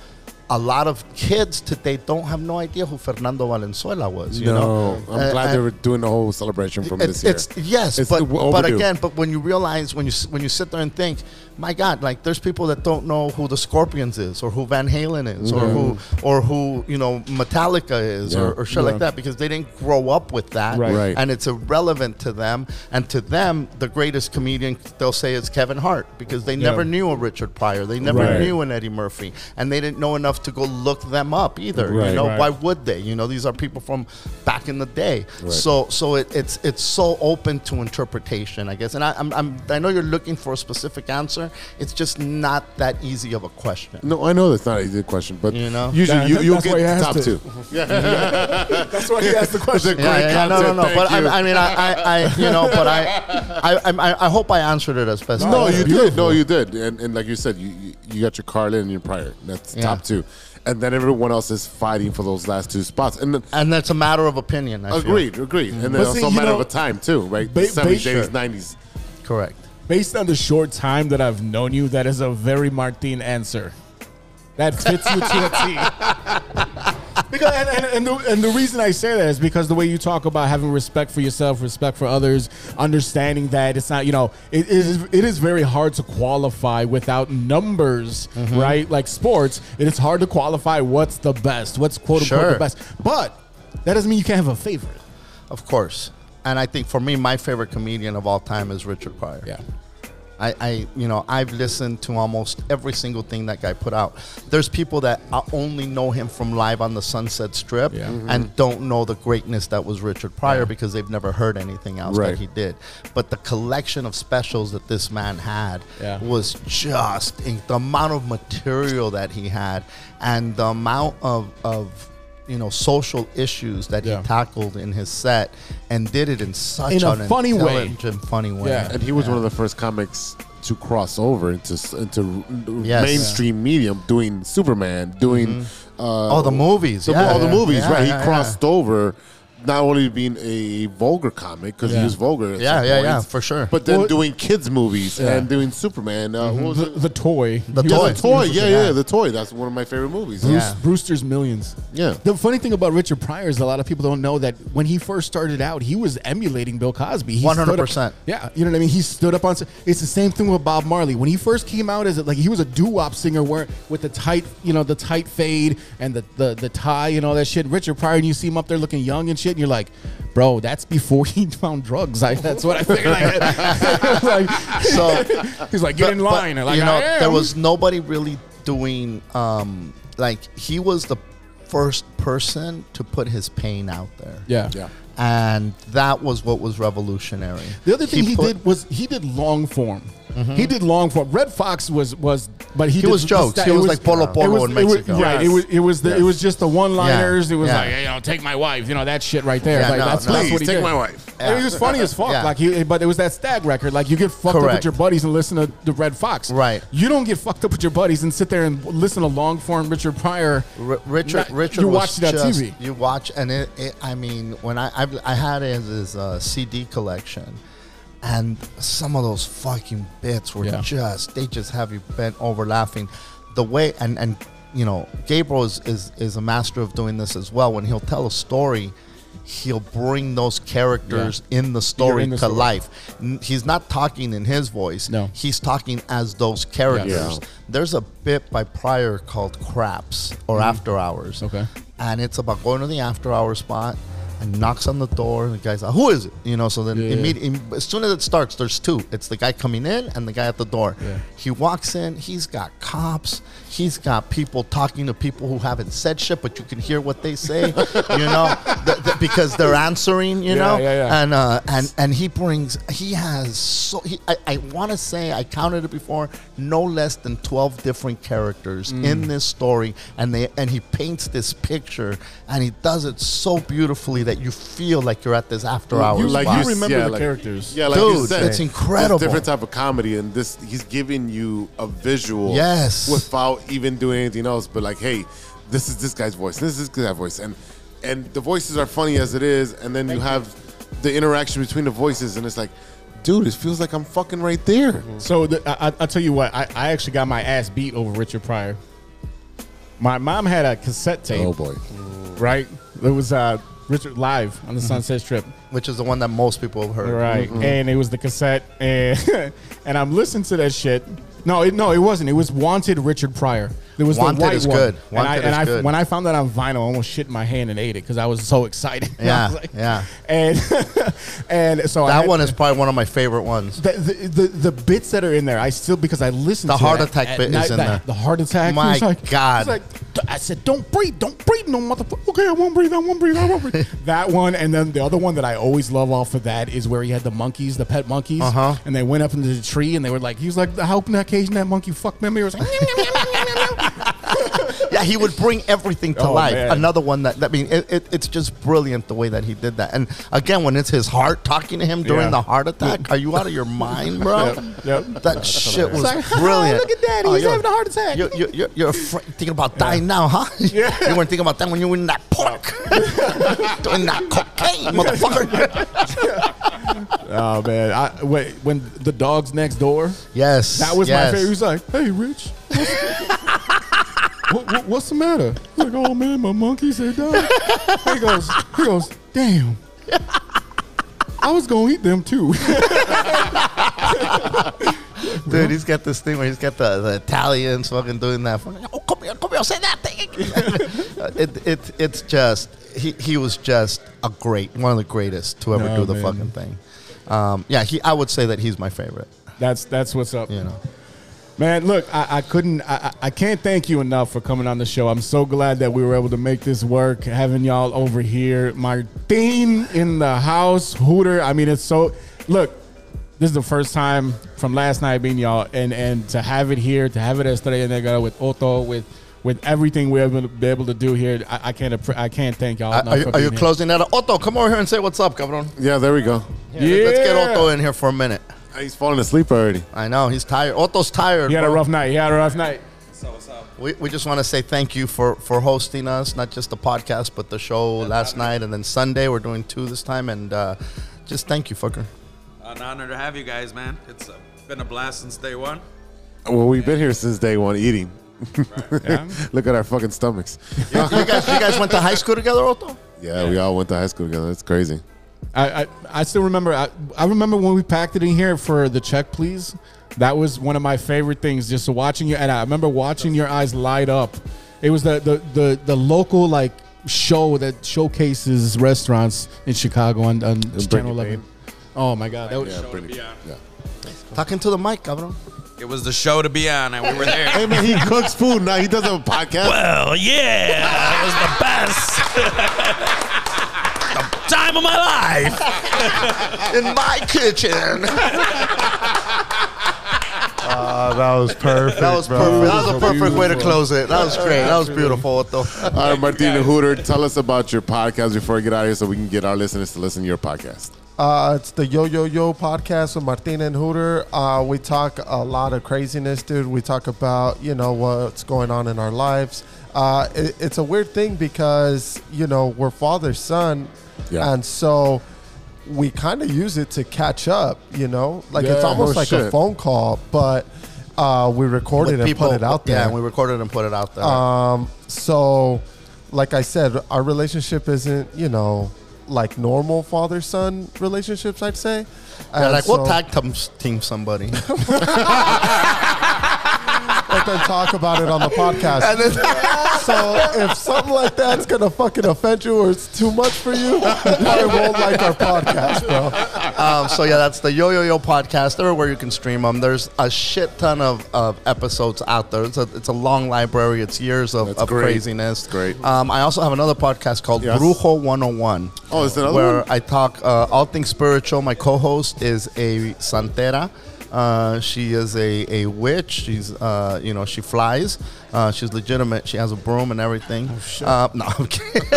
a lot of kids today don't have no idea who Fernando Valenzuela was. You no, know, I'm glad they were doing the whole celebration from it's, this year. it's yes, It's but but again, but when you realize when you when you sit there and think, my God, like there's people that don't know who the Scorpions is or who Van Halen is or who mm-hmm. or who you know Metallica is Yeah. or, or shit Yeah. like that because they didn't grow up with that, Right. Right. and it's irrelevant to them. And to them, the greatest comedian they'll say is Kevin Hart because they never knew a Richard Pryor, they never Right. knew an Eddie Murphy, and they didn't know enough to go look them up either. You know, why would they? You know, these are people from back in the day. So so it, it's it's so open to interpretation, I guess. And I, I'm, I'm I know you're looking for a specific answer. It's just not that easy of a question. no, I know that's not an easy question, but You know? usually That- you, you'll get the top it. two. That's why he asked the question. Yeah, yeah, yeah, no, no, no. But I. I mean, I, I, I, you know, but I, I, I, I hope I answered it as best. No, I you could. did. No, you did. And, and like you said, you you, you got your Carlin and your Pryor. That's Yeah. top two. And then everyone else is fighting for those last two spots. And then, And that's a matter of opinion. I feel. agreed, agreed. And then But also see, a matter know, of a time too, right? ba- 70s, ba- 80s, 90s. Correct. Based on the short time that I've known you, that is a very Martin answer. That fits you to a T. because and, and, and, the, and the reason I say that is because the way you talk about having respect for yourself, respect for others, understanding that it's not, you know, it is it is very hard to qualify without numbers, Mm-hmm. right? Like sports, it is hard to qualify what's the best, what's quote unquote Sure. the best. But that doesn't mean you can't have a favorite. Of course. And I think for me, my favorite comedian of all time is Richard Pryor. Yeah. I, I, you know, I've listened to almost every single thing that guy put out. There's people that only know him from live on the Sunset Strip Yeah. and mm-hmm. don't know the greatness that was Richard Pryor because they've never heard anything else Right. that he did. But the collection of specials that this man had Yeah. was just the amount of material that he had and the amount of of you know social issues that Yeah. he tackled in his set and did it in such In a an funny way. intelligent, funny way. Yeah. and he was one of the first comics to cross over into into Yes. mainstream medium, doing Superman, doing uh, Oh, the movies, the- yeah. all the movies, Yeah, right? yeah, he crossed over. Not only being a vulgar comic because Yeah. he was vulgar, at Yeah, some yeah, yeah, for sure. But then Well- doing kids movies Yeah. and doing Superman. Uh, what was The, it? the toy. The He Yeah, toy. the toy. he Yeah, yeah, the toy. That's one of my favorite movies. Bruce, Yeah. Brewster's Millions. Yeah. The funny thing about Richard Pryor is a lot of people don't know that when he first started out, he was emulating Bill Cosby. He stood up- 100%. Yeah, you know what I mean. He stood up on. s- It's the same thing with Bob Marley. When he first came out as a, like he was a doo wop singer, where with the tight, you know, the tight fade and the, the the tie and all that shit. Richard Pryor, and you see him up there looking young and shit, and you're like, bro, that's before he found drugs. I, that's what I figured. Like, like, So he's like, get in line. but, like, you know, there was nobody really doing um like he was the first person to put his pain out there. yeah, Yeah. And that was what was revolutionary. The other thing he, put- did was he did long form. He did long form. Redd Foxx was was, but he, He did was the jokes. sta- He it was like Polo Polo was- in it was- Mexico. right. It was it was the it was just the one liners. Yeah. It was Yeah. like you know take my wife. You know that shit right there. Yeah, like, no, that's, no. that's Please what he take did. my wife. And It was funny as fuck. Yeah. Like he, but it was that stag record. Like you get fucked up with your buddies and listen to the Redd Foxx. Right. You don't get fucked up with your buddies and sit there and listen to long form Richard Pryor. R- Richard, Not- Richard, you watch watched it on TV. You watch, and it, it. I mean, when I I, I had his, his uh, CD collection, and some of those fucking bits were Yeah. just they just have you bent over laughing. The way and and you know, Gabriel is is is a master of doing this as well. When he'll tell a story. He'll bring those characters in the story in the to story. life. He's not talking in his voice. No. he's talking as those characters. Yeah. There's a bit by Pryor called Craps or mm. After Hours. Okay. And it's about going to the after hour spot and knocks on the door. And the guy's like, Who is it? You know, so then Yeah. immediately, as soon as it starts, there's two. It's the guy coming in and the guy at the door. Yeah. He walks in, he's got cops, he's got people talking to people who haven't said shit, but you can hear what they say, you know, th- th- because they're answering, you Yeah, know? yeah, yeah. And, uh, and, and he brings, he has so, he, I, I want to say, I counted it before, no less than 12 different characters Mm. in this story. And they, and he paints this picture and he does it so beautifully that you feel like you're at this after hours. You, like you you remember yeah, the like- characters. Yeah, like you Dude, said, it's incredible. different type of comedy, and this he's giving you a visual, Yes. without even doing anything else. But like, hey, this is this guy's voice, this is this guy's voice, and and the voices are funny as it is, and then you have the interaction between the voices, and it's like, dude, it feels like I'm fucking right there. Mm-hmm. So the, I, I- I'll tell you what, I, I actually got my ass beat over Richard Pryor. My mom had a cassette tape, Oh boy, mm-hmm. right? It was uh, Richard live on the mm-hmm. Sunset Strip, which is the one that most people have heard. right? And it was the cassette, and and I'm listening to that shit. No, it, no, it wasn't. It was Wanted Richard Pryor. There was Wanted the white is one. good. and I, and is I, good. when I found that on vinyl, I almost shit in my hand and ate it because I was so excited. Yeah, like- yeah. And and so I That had- one is probably one of my favorite ones. The, the, the, the bits that are in there, I still because I listened. The to heart attack at bit is night, in that- there. The heart attack. My He's like, God. he's like, I said, don't breathe, don't breathe, no motherfucker. Okay, I won't breathe, I won't breathe, I won't breathe. that one, and then the other one that I always love off of that is where he had the monkeys, the pet monkeys, Uh-huh. and they went up into the tree and they were like, he was like, how can that occasion that monkey fuck me? He was like, Yeah, he would bring everything to Oh, life. man. Another one that I mean, it, it, it's just brilliant the way that he did that. And again, when it's his heart talking to him during Yeah. the heart attack, are you out of your mind, bro? Yep, yep. That shit was like, "Haha, brilliant. look at Daddy, Oh, he's having a heart attack. You're, you're, you're, you're afraid, thinking about dying now, huh? Yeah. you weren't thinking about that when you were in that park doing that cocaine, motherfucker. oh man, I, wait, when the dog's next door, yes, That was yes. my favorite. He was like, "Hey, Rich, what, what- what's the matter?" He's like, "Oh man, my monkey said died." He goes, "He goes, damn." I was gonna eat them too. Dude, he's got this thing where he's got the, the Italians fucking doing that. fucking, Oh, come here, come here, say that thing. it, it, it's just, he, he was just a great, one of the greatest to ever No, do the man. fucking thing. Um, yeah, he, I would say that he's my favorite. That's that's what's up. You know. Man, look, I, I couldn't, I, I I can't thank you enough for coming on the show. I'm so glad that we were able to make this work, having y'all over here. Martin in the house, Hooter. I mean, it's so, look, this is the first time from last night being y'all, and and to have it here, to have it at Estrella Negra with Otto, with with everything we're able to be able to do here, I, I can't, I can't thank y'all Are, enough are you, for are you being here. closing that? up? Otto, come over here and say what's up, cabron. Yeah, there we go. Yeah, Let's get Otto in here for a minute. He's falling asleep already. I know he's tired. Otto's tired. He had a rough night. He had a rough night. So what's up? We, we just want to say thank you for, for hosting us, not just the podcast, but the show last night and then Sunday. We're doing two this time, and uh, just thank you, fucker. An honor to have you guys, man. It's uh, been a blast since day one. Well, we've been here since day one eating. Yeah. Look at our fucking stomachs. you, you guys, you guys went to high school together, Otto? Yeah, we all went to high school together. It's crazy. I, I, I still remember. I, I remember when we packed it in here for the check, please. That was one of my favorite things. Just watching you, and I remember watching your eyes light up. It was the the the, the local like show that showcases restaurants in Chicago on, on Channel Eleven. Payne. Oh my God, that was Yeah, Show to pretty. be. Yeah. Talking to the mic, cabrón. It was the show to be on, and we were there. Hey man, he cooks food now. He does a podcast. well, yeah, it was the best. the of my life. In my kitchen. Uh, that was perfect. That was bro. perfect. That was a perfect way to close it. That was great. That was beautiful, Otto. All right, Martina Hooter, tell us about your podcast before we get out of here, so we can get our listeners to listen to your podcast. Uh, it's the Yo Yo Yo podcast with Martina and Hooter. Uh, we talk a lot of craziness, dude. We talk about you know what's going on in our lives. Uh, it, it's a weird thing because you know we're father son, Yeah. and so we kind of use it to catch up. You know, like it's almost no like a phone call, but uh, we recorded With and put it out there. Yeah, and we recorded and put it out there. Um, so, like I said, our relationship isn't, you know, like normal father son relationships, I'd say. Yeah, And like, we'll tag team somebody. and then talk about it on the podcast. so if something like that's gonna fucking offend you or it's too much for you, you probably won't like our podcast, bro. um, so yeah, that's the Yo Yo Yo podcast. Everywhere you can stream them. There's a shit ton of, of episodes out there. It's a, it's a long library. It's years of, of great. craziness. Great. Um, I also have another podcast called Yes. Brujo 101. Oh, is there another where one? I talk uh, all things spiritual. My co-host is a santera. Uh, she is a, a witch. She's uh, you know she flies. Uh, she's legitimate. She has a broom and everything. Uh, no, I'm kidding.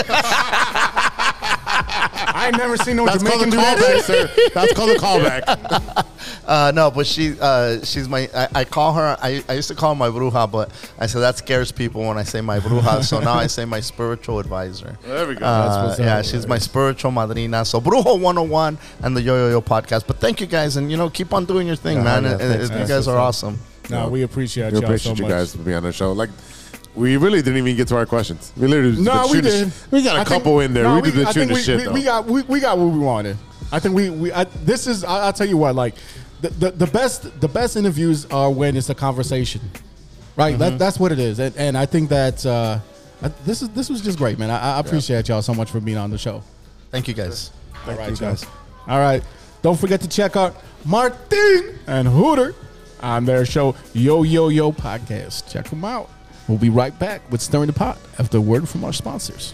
I ain't never seen no That's called Jamaican a do that. callback, sir. That's called a callback. Uh, no, but she uh, she's my. I, I call her. I, I used to call her my bruja, but I said that scares people when I say my bruja. so now I say my spiritual advisor. There we go. Uh, what's yeah, up. she's my spiritual madrina. So Brujo 101 and the Yo Yo Yo podcast. But thank you guys, and you know keep on doing your thing, Yeah, man. yeah, And- thanks, and man. you guys are what's awesome. No, we appreciate we y'all appreciate so you guys for being on the show. Like, we really didn't even get to our questions. We literally No, we did. sh- We got a I think- couple in there. no, we did the I think the shit we, though. we got we, we got what we wanted. I think we we I, this is I, I'll tell you what like the, the the best the best interviews are when it's a conversation, right? Mm-hmm. That, that's what it is, and, and I think that uh, I- this is this was just great, man. I, I appreciate y'all so much for being on the show. Thank you guys. All right, you, guys. All right, don't forget to check out Martin and Hooter on their show Yo Yo Yo podcast. Check them out. We'll be right back with Stirring the Pot after a word from our sponsors.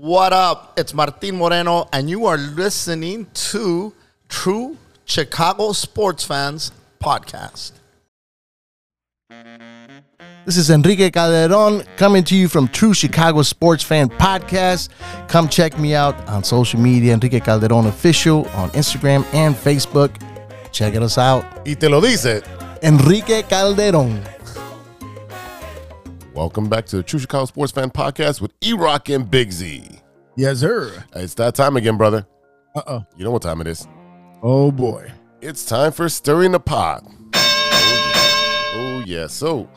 What up? It's Martin Moreno, and you are listening to True Chicago Sports Fans Podcast. This is Enrique Calderon coming to you from True Chicago Sports Fan Podcast. Come check me out on social media, Enrique Calderon Official on Instagram and Facebook. Check it us out. Y te lo dice. Enrique Calderon. Welcome back to the True Chicago Sports Fan Podcast with E Rock and Big Z. Yes, sir. It's that time again, brother. Uh oh. You know what time it is. Oh boy. It's time for stirring the pot. Oh yeah. Oh, yeah. So,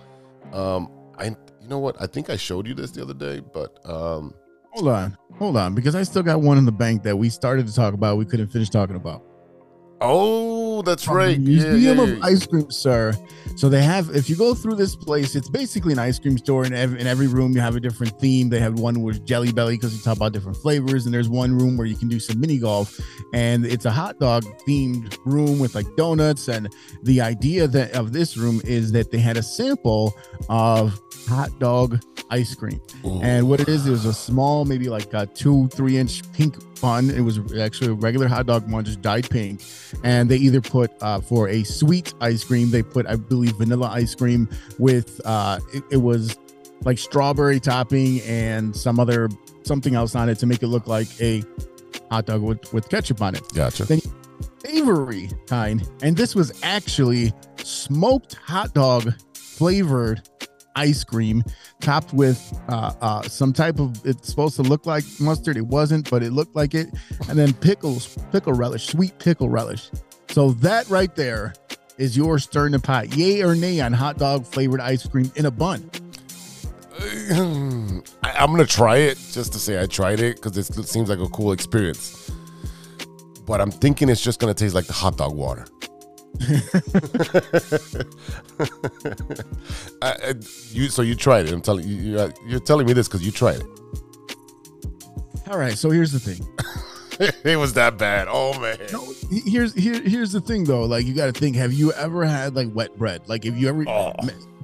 um, I you know what? I think I showed you this the other day, but um, Hold on. Hold on. Because I still got one in the bank that we started to talk about. We couldn't finish talking about. oh, that's right. Um, Yeah, Museum yeah, of. Ice Cream, sir. So they have, if you go through this place, it's basically an ice cream store. And every, in every room, you have a different theme. They have one with Jelly Belly because you talk about different flavors. And there's one room where you can do some mini golf. And it's a hot dog themed room with like donuts. And the idea that of this room is that they had a sample of hot dog ice cream. Ooh. And what it is, is a small, maybe like a two, three inch pink bun. It was actually a regular hot dog one, just dyed pink. And they either put uh, for a sweet ice cream, they put, I believe, vanilla ice cream with, uh, it, it was like strawberry topping and some other something else on it to make it look like a hot dog with, with ketchup on it. Gotcha. Then savory kind. And this was actually smoked hot dog flavored ice cream topped with uh, uh, some type of it's supposed to look like mustard. It wasn't but it looked like it. And then pickles pickle relish sweet pickle relish. So that right there is your stirring the pot. Yay or nay on hot dog flavored ice cream in a bun? I'm gonna try it just to say I tried it because it seems like a cool experience. But I'm thinking it's just gonna taste like the hot dog water. I, I- you so you tried it. I'm telling you, you're, you're telling me this because you tried it. all right so here's the thing it. was that bad. Oh man. no, here's here, here's the thing though like you got to think have you ever had like wet bread like if you ever Oh.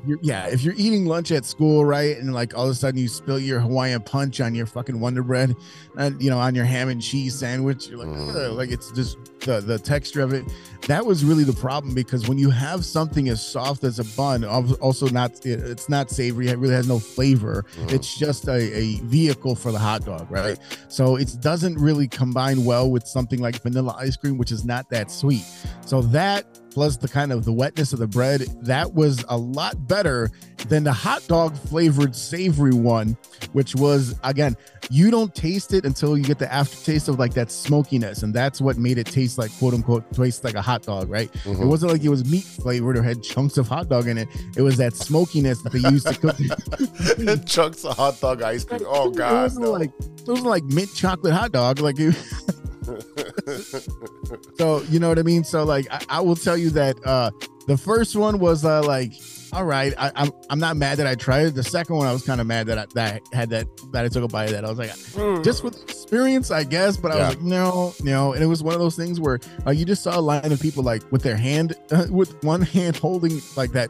you're, yeah, if you're eating lunch at school, right, and like all of a sudden you spill your Hawaiian punch on your fucking Wonder Bread, and you know on your ham and cheese sandwich, you're like, Mm. Like it's just the the texture of it. That was really the problem because when you have something as soft as a bun, also not it- it's not savory, it really has no flavor. Mhm. It's just a, a vehicle for the hot dog, right? So it doesn't really combine well with something like vanilla ice cream, which is not that sweet. So that plus the kind of the wetness of the bread, that was a lot better than the hot dog flavored savory one, which was again, you don't taste it until you get the aftertaste of like that smokiness, and that's what made it taste like quote unquote tastes like a hot dog, right? Mhm. It wasn't like it was meat flavored or had chunks of hot dog in it. It was that smokiness that they used to cook. Chunks of hot dog ice cream. Oh god, it wasn't no. like it wasn't like mint chocolate hot dog. Like it, so you know what I mean. So like I, I will tell you that uh the first one was uh like all right. I, I'm I'm not mad that I tried it. The second one I was kind of mad that I that I had that that I took a bite of that. I was like just with experience, I guess. But I Yeah. was like no no. And it was one of those things where uh, you just saw a line of people like with their hand uh, with one hand holding like that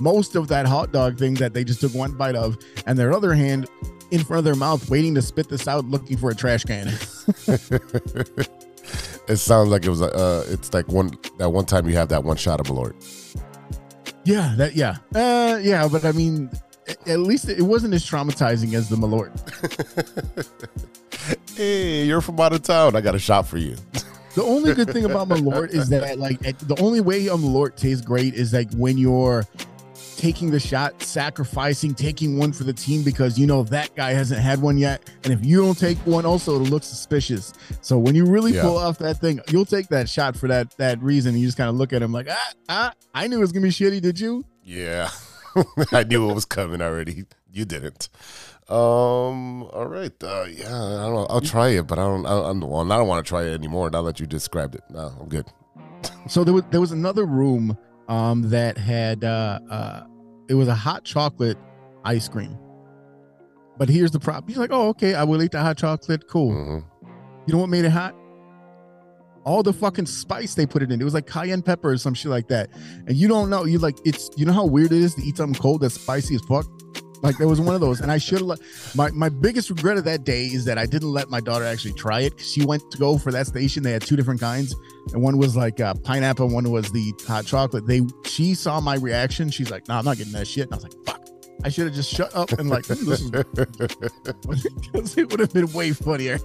most of that hot dog thing that they just took one bite of, and their other hand in front of their mouth waiting to spit this out looking for a trash can. it sounds like it was. Uh, it's like one that one time you have that one shot of Malort. Yeah, that yeah. Uh yeah, but I mean at least it wasn't as traumatizing as the Malort. Hey, you're from out of town. I got a shot for you. The only good thing about Malort is that like the only way a Malort tastes great is like when you're taking the shot, sacrificing, taking one for the team because you know that guy hasn't had one yet. And if you don't take one, also it'll look suspicious. So when you really Yeah. pull off that thing, you'll take that shot for that that reason. You just kind of look at him like, ah, ah, I knew it was gonna be shitty, did you? Yeah, I knew it was coming already. You didn't. Um. All right. Uh, yeah. I don't know. I'll try it, but I don't. I, I'm well. I don't want to try it anymore. Now that you described it, no, I'm good. So there was there was another room um that had uh uh it was a hot chocolate ice cream. But here's the problem. He's like, oh, okay, I will eat the hot chocolate. Cool. Mhm. You know what made it hot? All the fucking spice they put it in. It was like cayenne pepper or some shit like that. And you don't know. You like it's you know how weird it is to eat something cold that's spicy as fuck? Like there was one of those. And I should have let my, my biggest regret of that day is that I didn't let my daughter actually try it. She went to go for that station. They had two different kinds. And one was like uh, pineapple, and one was the hot chocolate. They she saw my reaction. She's like, no, I'm not getting that shit. And I was like, fuck. I should have just shut up and like "Hmm, this is because it would have been way funnier.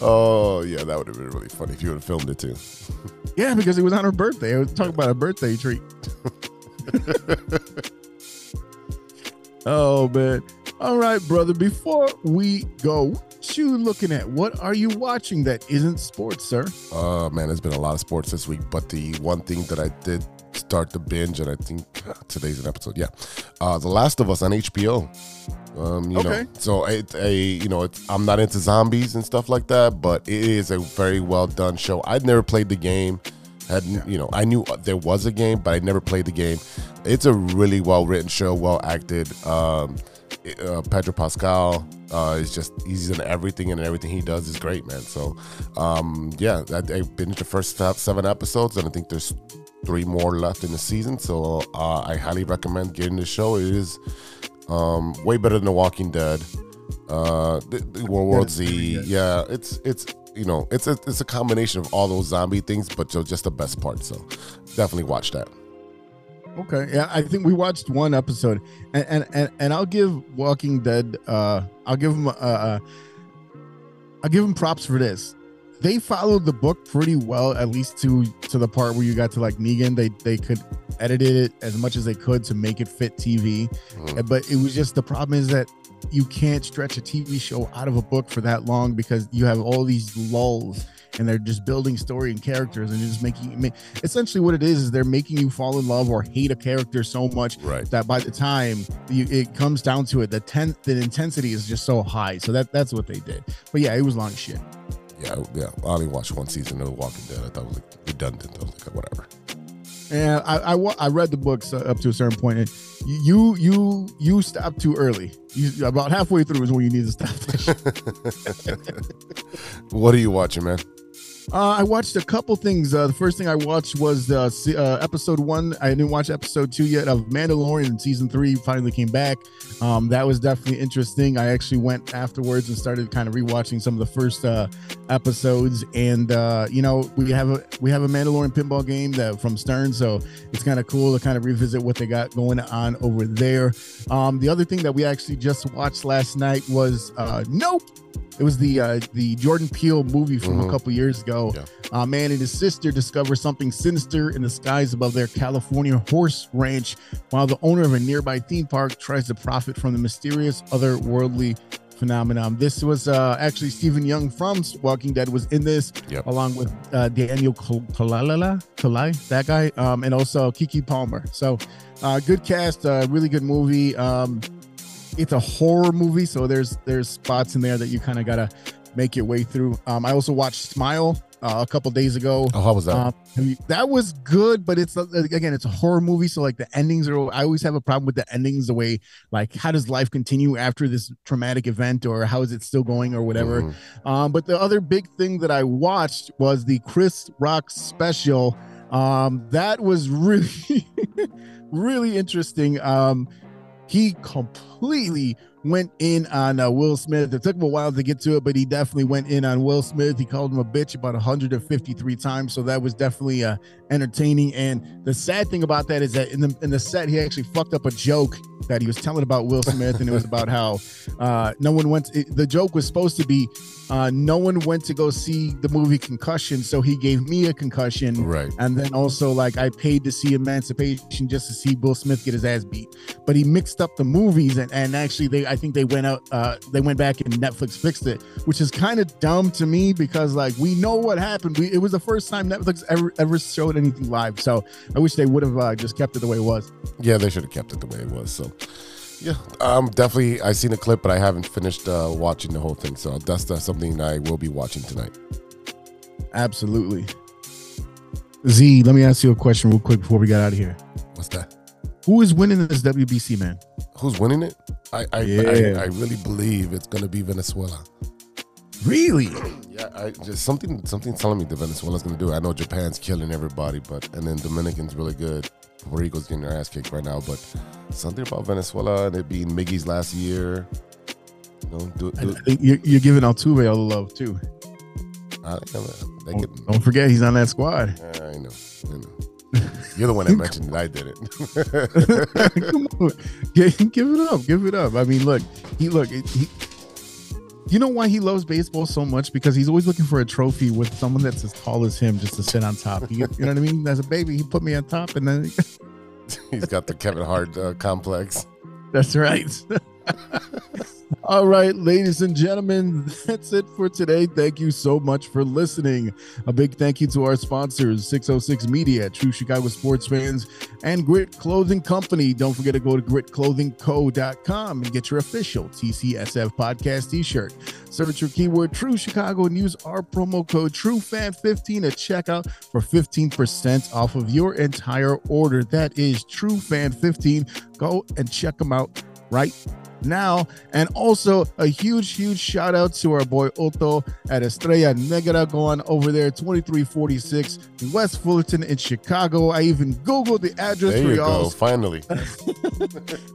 Oh yeah, that would have been really funny if you would have filmed it too. Yeah, because it was on her birthday. I was talking about a birthday treat. oh man. All right, brother. Before we go, what you looking at? What are you watching that isn't sports, sir? Uh man, there's been a lot of sports this week, but the one thing that I did start to binge, and I think today's an episode. Yeah, uh, The Last of Us on HBO. Um, you know, Okay. so it's a you know, it's, I'm not into zombies and stuff like that, but it is a very well done show. I'd never played the game. Had you know, I knew there was a game, but I never played the game. It's a really well written show, well acted. Um, uh, Pedro Pascal uh, is just he's in everything, and everything he does is great, man. So, um, yeah, I, I binged the first seven episodes, and I think there's three more left in the season. So, uh, I highly recommend getting the show. It is um, way better than The Walking Dead. Uh, the, the World War Z, yeah, it's it's you know it's a it's a combination of all those zombie things, but ju- just the best part. So, definitely watch that. Okay, yeah, I think we watched one episode, and and and, and I'll give Walking Dead. Uh, I'll give them. Uh, uh, I'll give them props for this. They followed the book pretty well, at least to to the part where you got to like Negan. They they could edit it as much as they could to make it fit TV, Mhm. but it was just the problem is that you can't stretch a TV show out of a book for that long because you have all these lulls and they're just building story and characters and just making ma- essentially what it is is they're making you fall in love or hate a character so much Right. that by the time you, it comes down to it the ten the intensity is just so high so that that's what they did but yeah it was long shit Yeah, yeah. I only watched one season of The Walking Dead. I thought it was like redundant. I was like, whatever. And I, I I read the books up to a certain point and you you you stopped too early you about halfway through is when you need to stop What are you watching, man? Uh, I watched a couple things. Uh, the first thing I watched was uh, uh, episode one. I didn't watch episode two yet of Mandalorian. Season three finally came back. Um, that was definitely interesting. I actually went afterwards and started kind of rewatching some of the first uh, episodes. And uh, you know, we have a we have a Mandalorian pinball game that from Stern, so it's kind of cool to kind of revisit what they got going on over there. Um, the other thing that we actually just watched last night was uh, Nope. It was the uh, the Jordan Peele movie from a Mhm. couple years ago. Yeah. A man and his sister discover something sinister in the skies above their California horse ranch, while the owner of a nearby theme park tries to profit from the mysterious otherworldly phenomenon. This was uh, actually Steven Yeun from Walking Dead was in this, Yep. along with uh, Daniel Kal- Kalalala, Kalai, that guy, um, and also Keke Palmer. So, uh, good cast, uh, really good movie. Um, it's a horror movie, so there's there's spots in there that you kind of gotta make your way through. Um, I also watched Smile uh, a couple days ago. Oh, how was that? Um, you- that was good, but it's uh, again, it's a horror movie, so like the endings are. I always have a problem with the endings. The way, like, how does life continue after this traumatic event, or how is it still going, or whatever. Mhm. Um, but the other big thing that I watched was the Chris Rock special. Um, that was really, really interesting. Um, he completely went in on uh, Will Smith. It took him a while to get to it, but he definitely went in on Will Smith. He called him a bitch about 153 times, so that was definitely uh, entertaining. And the sad thing about that is that in the in the set, he actually fucked up a joke that he was telling about Will Smith, and it was about how uh, no one went. it, the joke was supposed to be uh, no one went to go see the movie Concussion, so he gave me a concussion. Right. And then also, like, I paid to see Emancipation just to see Will Smith get his ass beat. But he mixed up the movies, and, and actually, they I think they went out, uh, they went back and Netflix fixed it, which is kind of dumb to me because like we know what happened. We, it was the first time Netflix ever ever showed anything live, so I wish they would have uh, just kept it the way it was. Yeah, they should have kept it the way it was. So, yeah, um, definitely. I seen a clip, but I haven't finished uh, watching the whole thing. So that's, that's something I will be watching tonight. Absolutely. Z, let me ask you a question real quick before we get out of here. What's that? Who is winning this WBC, man? Who's winning it? I I, Yeah. I, I really believe it's gonna be Venezuela. Really? Yeah, I just something something telling me the Venezuela's gonna do it. I know Japan's killing everybody, but and then Dominican's really good. Puerto Rico's getting their ass kicked right now, but something about Venezuela and it being Miggy's last year. You know, do, do, You're, you're giving Altuve all the love too. I, they get, Don't forget he's on that squad. I know, I know. You're the one that mentioned it. I did it. Come on, give, give it up, give it up. I mean, look, he look, he. You know why he loves baseball so much? Because he's always looking for a trophy with someone that's as tall as him, just to sit on top. You, you know what I mean? As a baby, he put me on top, and then He's got the Kevin Hart uh, complex. That's right. All right, ladies and gentlemen, that's it for today. Thank you so much for listening. A big thank you to our sponsors, 606 Media, True Chicago Sports Fans, and Grit Clothing Company. Don't forget to go to gritclothingco.com and get your official TCSF podcast t shirt. Search your keyword True Chicago and use our promo code TrueFan15 at checkout for 15% off of your entire order. That is TrueFan15. Go and check them out right now. And also a huge, huge shout out to our boy Otto at Estrella Negra going over there, 2346 West Fullerton in Chicago. I even Googled the address There for you y'all. go. Finally.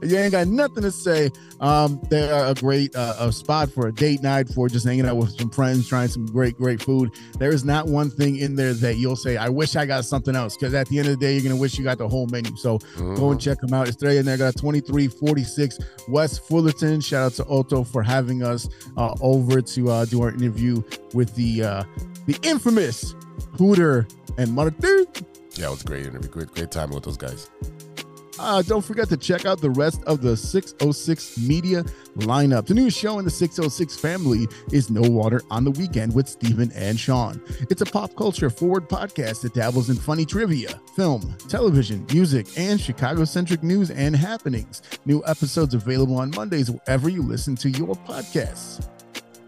you ain't got nothing to say. Um, they are a great uh, a spot for a date night for just hanging out with some friends, trying some great, great food. There is not one thing in there that you'll say, I wish I got something else. Because at the end of the day, you're gonna wish you got the whole menu. So go and check them out. Estrella Negra, 2346 West Fullerton. Shout out to Otto for having us uh, over to uh, do our interview with the uh, the infamous Hooter and Martin. Yeah, it was a great interview. Great, great time with those guys. Uh, don't forget to check out the rest of the 606 media lineup. The new show in the 606 family is No Water on the Weekend with Stephen and Sean. It's a pop culture forward podcast that dabbles in funny trivia, film, television, music, and Chicago centric news and happenings. New episodes available on Mondays wherever you listen to your podcasts.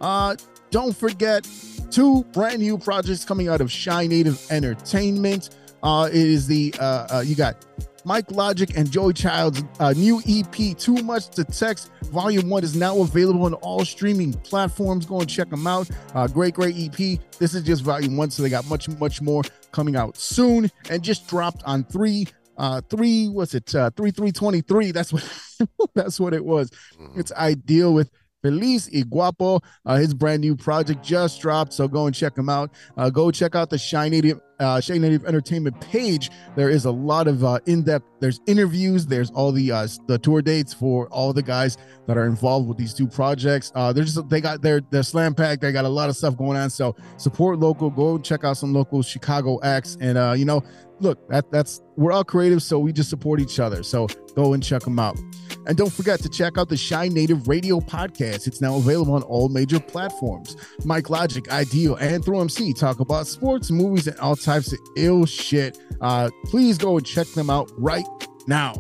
Uh, don't forget two brand new projects coming out of Shy Native Entertainment. Uh, it is the uh, uh, you got Mike Logic and Joey Child's uh, new EP, Too Much to Text. Volume one is now available on all streaming platforms. Go and check them out. Uh, great, great EP. This is just volume one, so they got much, much more coming out soon. And just dropped on three, uh, three, what's it? Uh, three, three, twenty-three. That's what, that's what it was. It's ideal with Feliz y Guapo. Uh, his brand new project just dropped, so go and check him out. Uh, go check out the Native, uh, Native Entertainment page. There is a lot of uh, in-depth. There's interviews. There's all the uh, the tour dates for all the guys that are involved with these two projects. Uh, they're just they got their their slam pack. They got a lot of stuff going on. So support local. Go check out some local Chicago acts, and uh, you know, look that that's we're all creative, so we just support each other. So go and check them out. And don't forget to check out the Shy Native Radio podcast. It's now available on all major platforms. Mike Logic, Ideal, and Throw MC talk about sports, movies, and all types of ill shit. Uh, please go and check them out right now.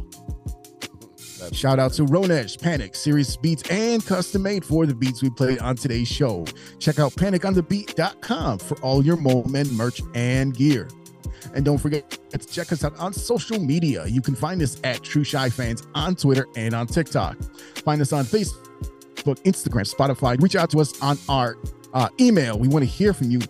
Shout out to Ronesh, Panic, Serious Beats, and custom made for the beats we played on today's show. Check out paniconthebeat.com for all your moment merch and gear. And don't forget to check us out on social media. You can find us at True Shy Fans on Twitter and on TikTok. Find us on Facebook, Instagram, Spotify. Reach out to us on our uh, email. We want to hear from you.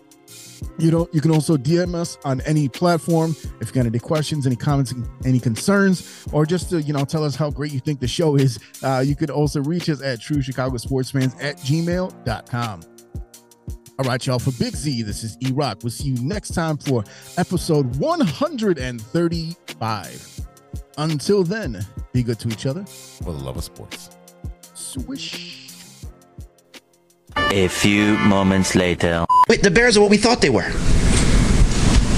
You know, you can also DM us on any platform if you got any questions, any comments, any concerns, or just to you know tell us how great you think the show is. Uh, you could also reach us at True Chicago Sports Fans at gmail.com. All right, y'all. For Big Z, this is E Rock. We'll see you next time for episode 135. Until then, be good to each other. For the love of sports. Swish. A few moments later. Wait, the Bears are what we thought they were.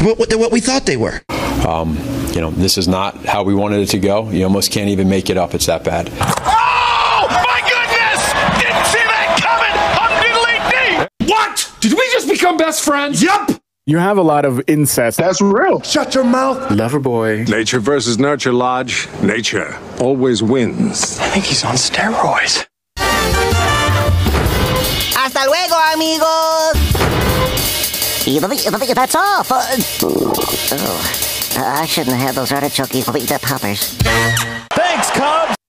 What, what, what we thought they were. Um, you know, this is not how we wanted it to go. You almost can't even make it up. It's that bad. Oh, my goodness! Didn't see that coming! Hum diddly dee! What? Did we just become best friends? Yup! You have a lot of incest. That's real. Shut your mouth! Lover boy. Nature versus nurture, Lodge. Nature always wins. I think he's on steroids. Hasta luego, amigos. That's all. For, oh, I shouldn't have had those artichoke poppers. Thanks, Cubs!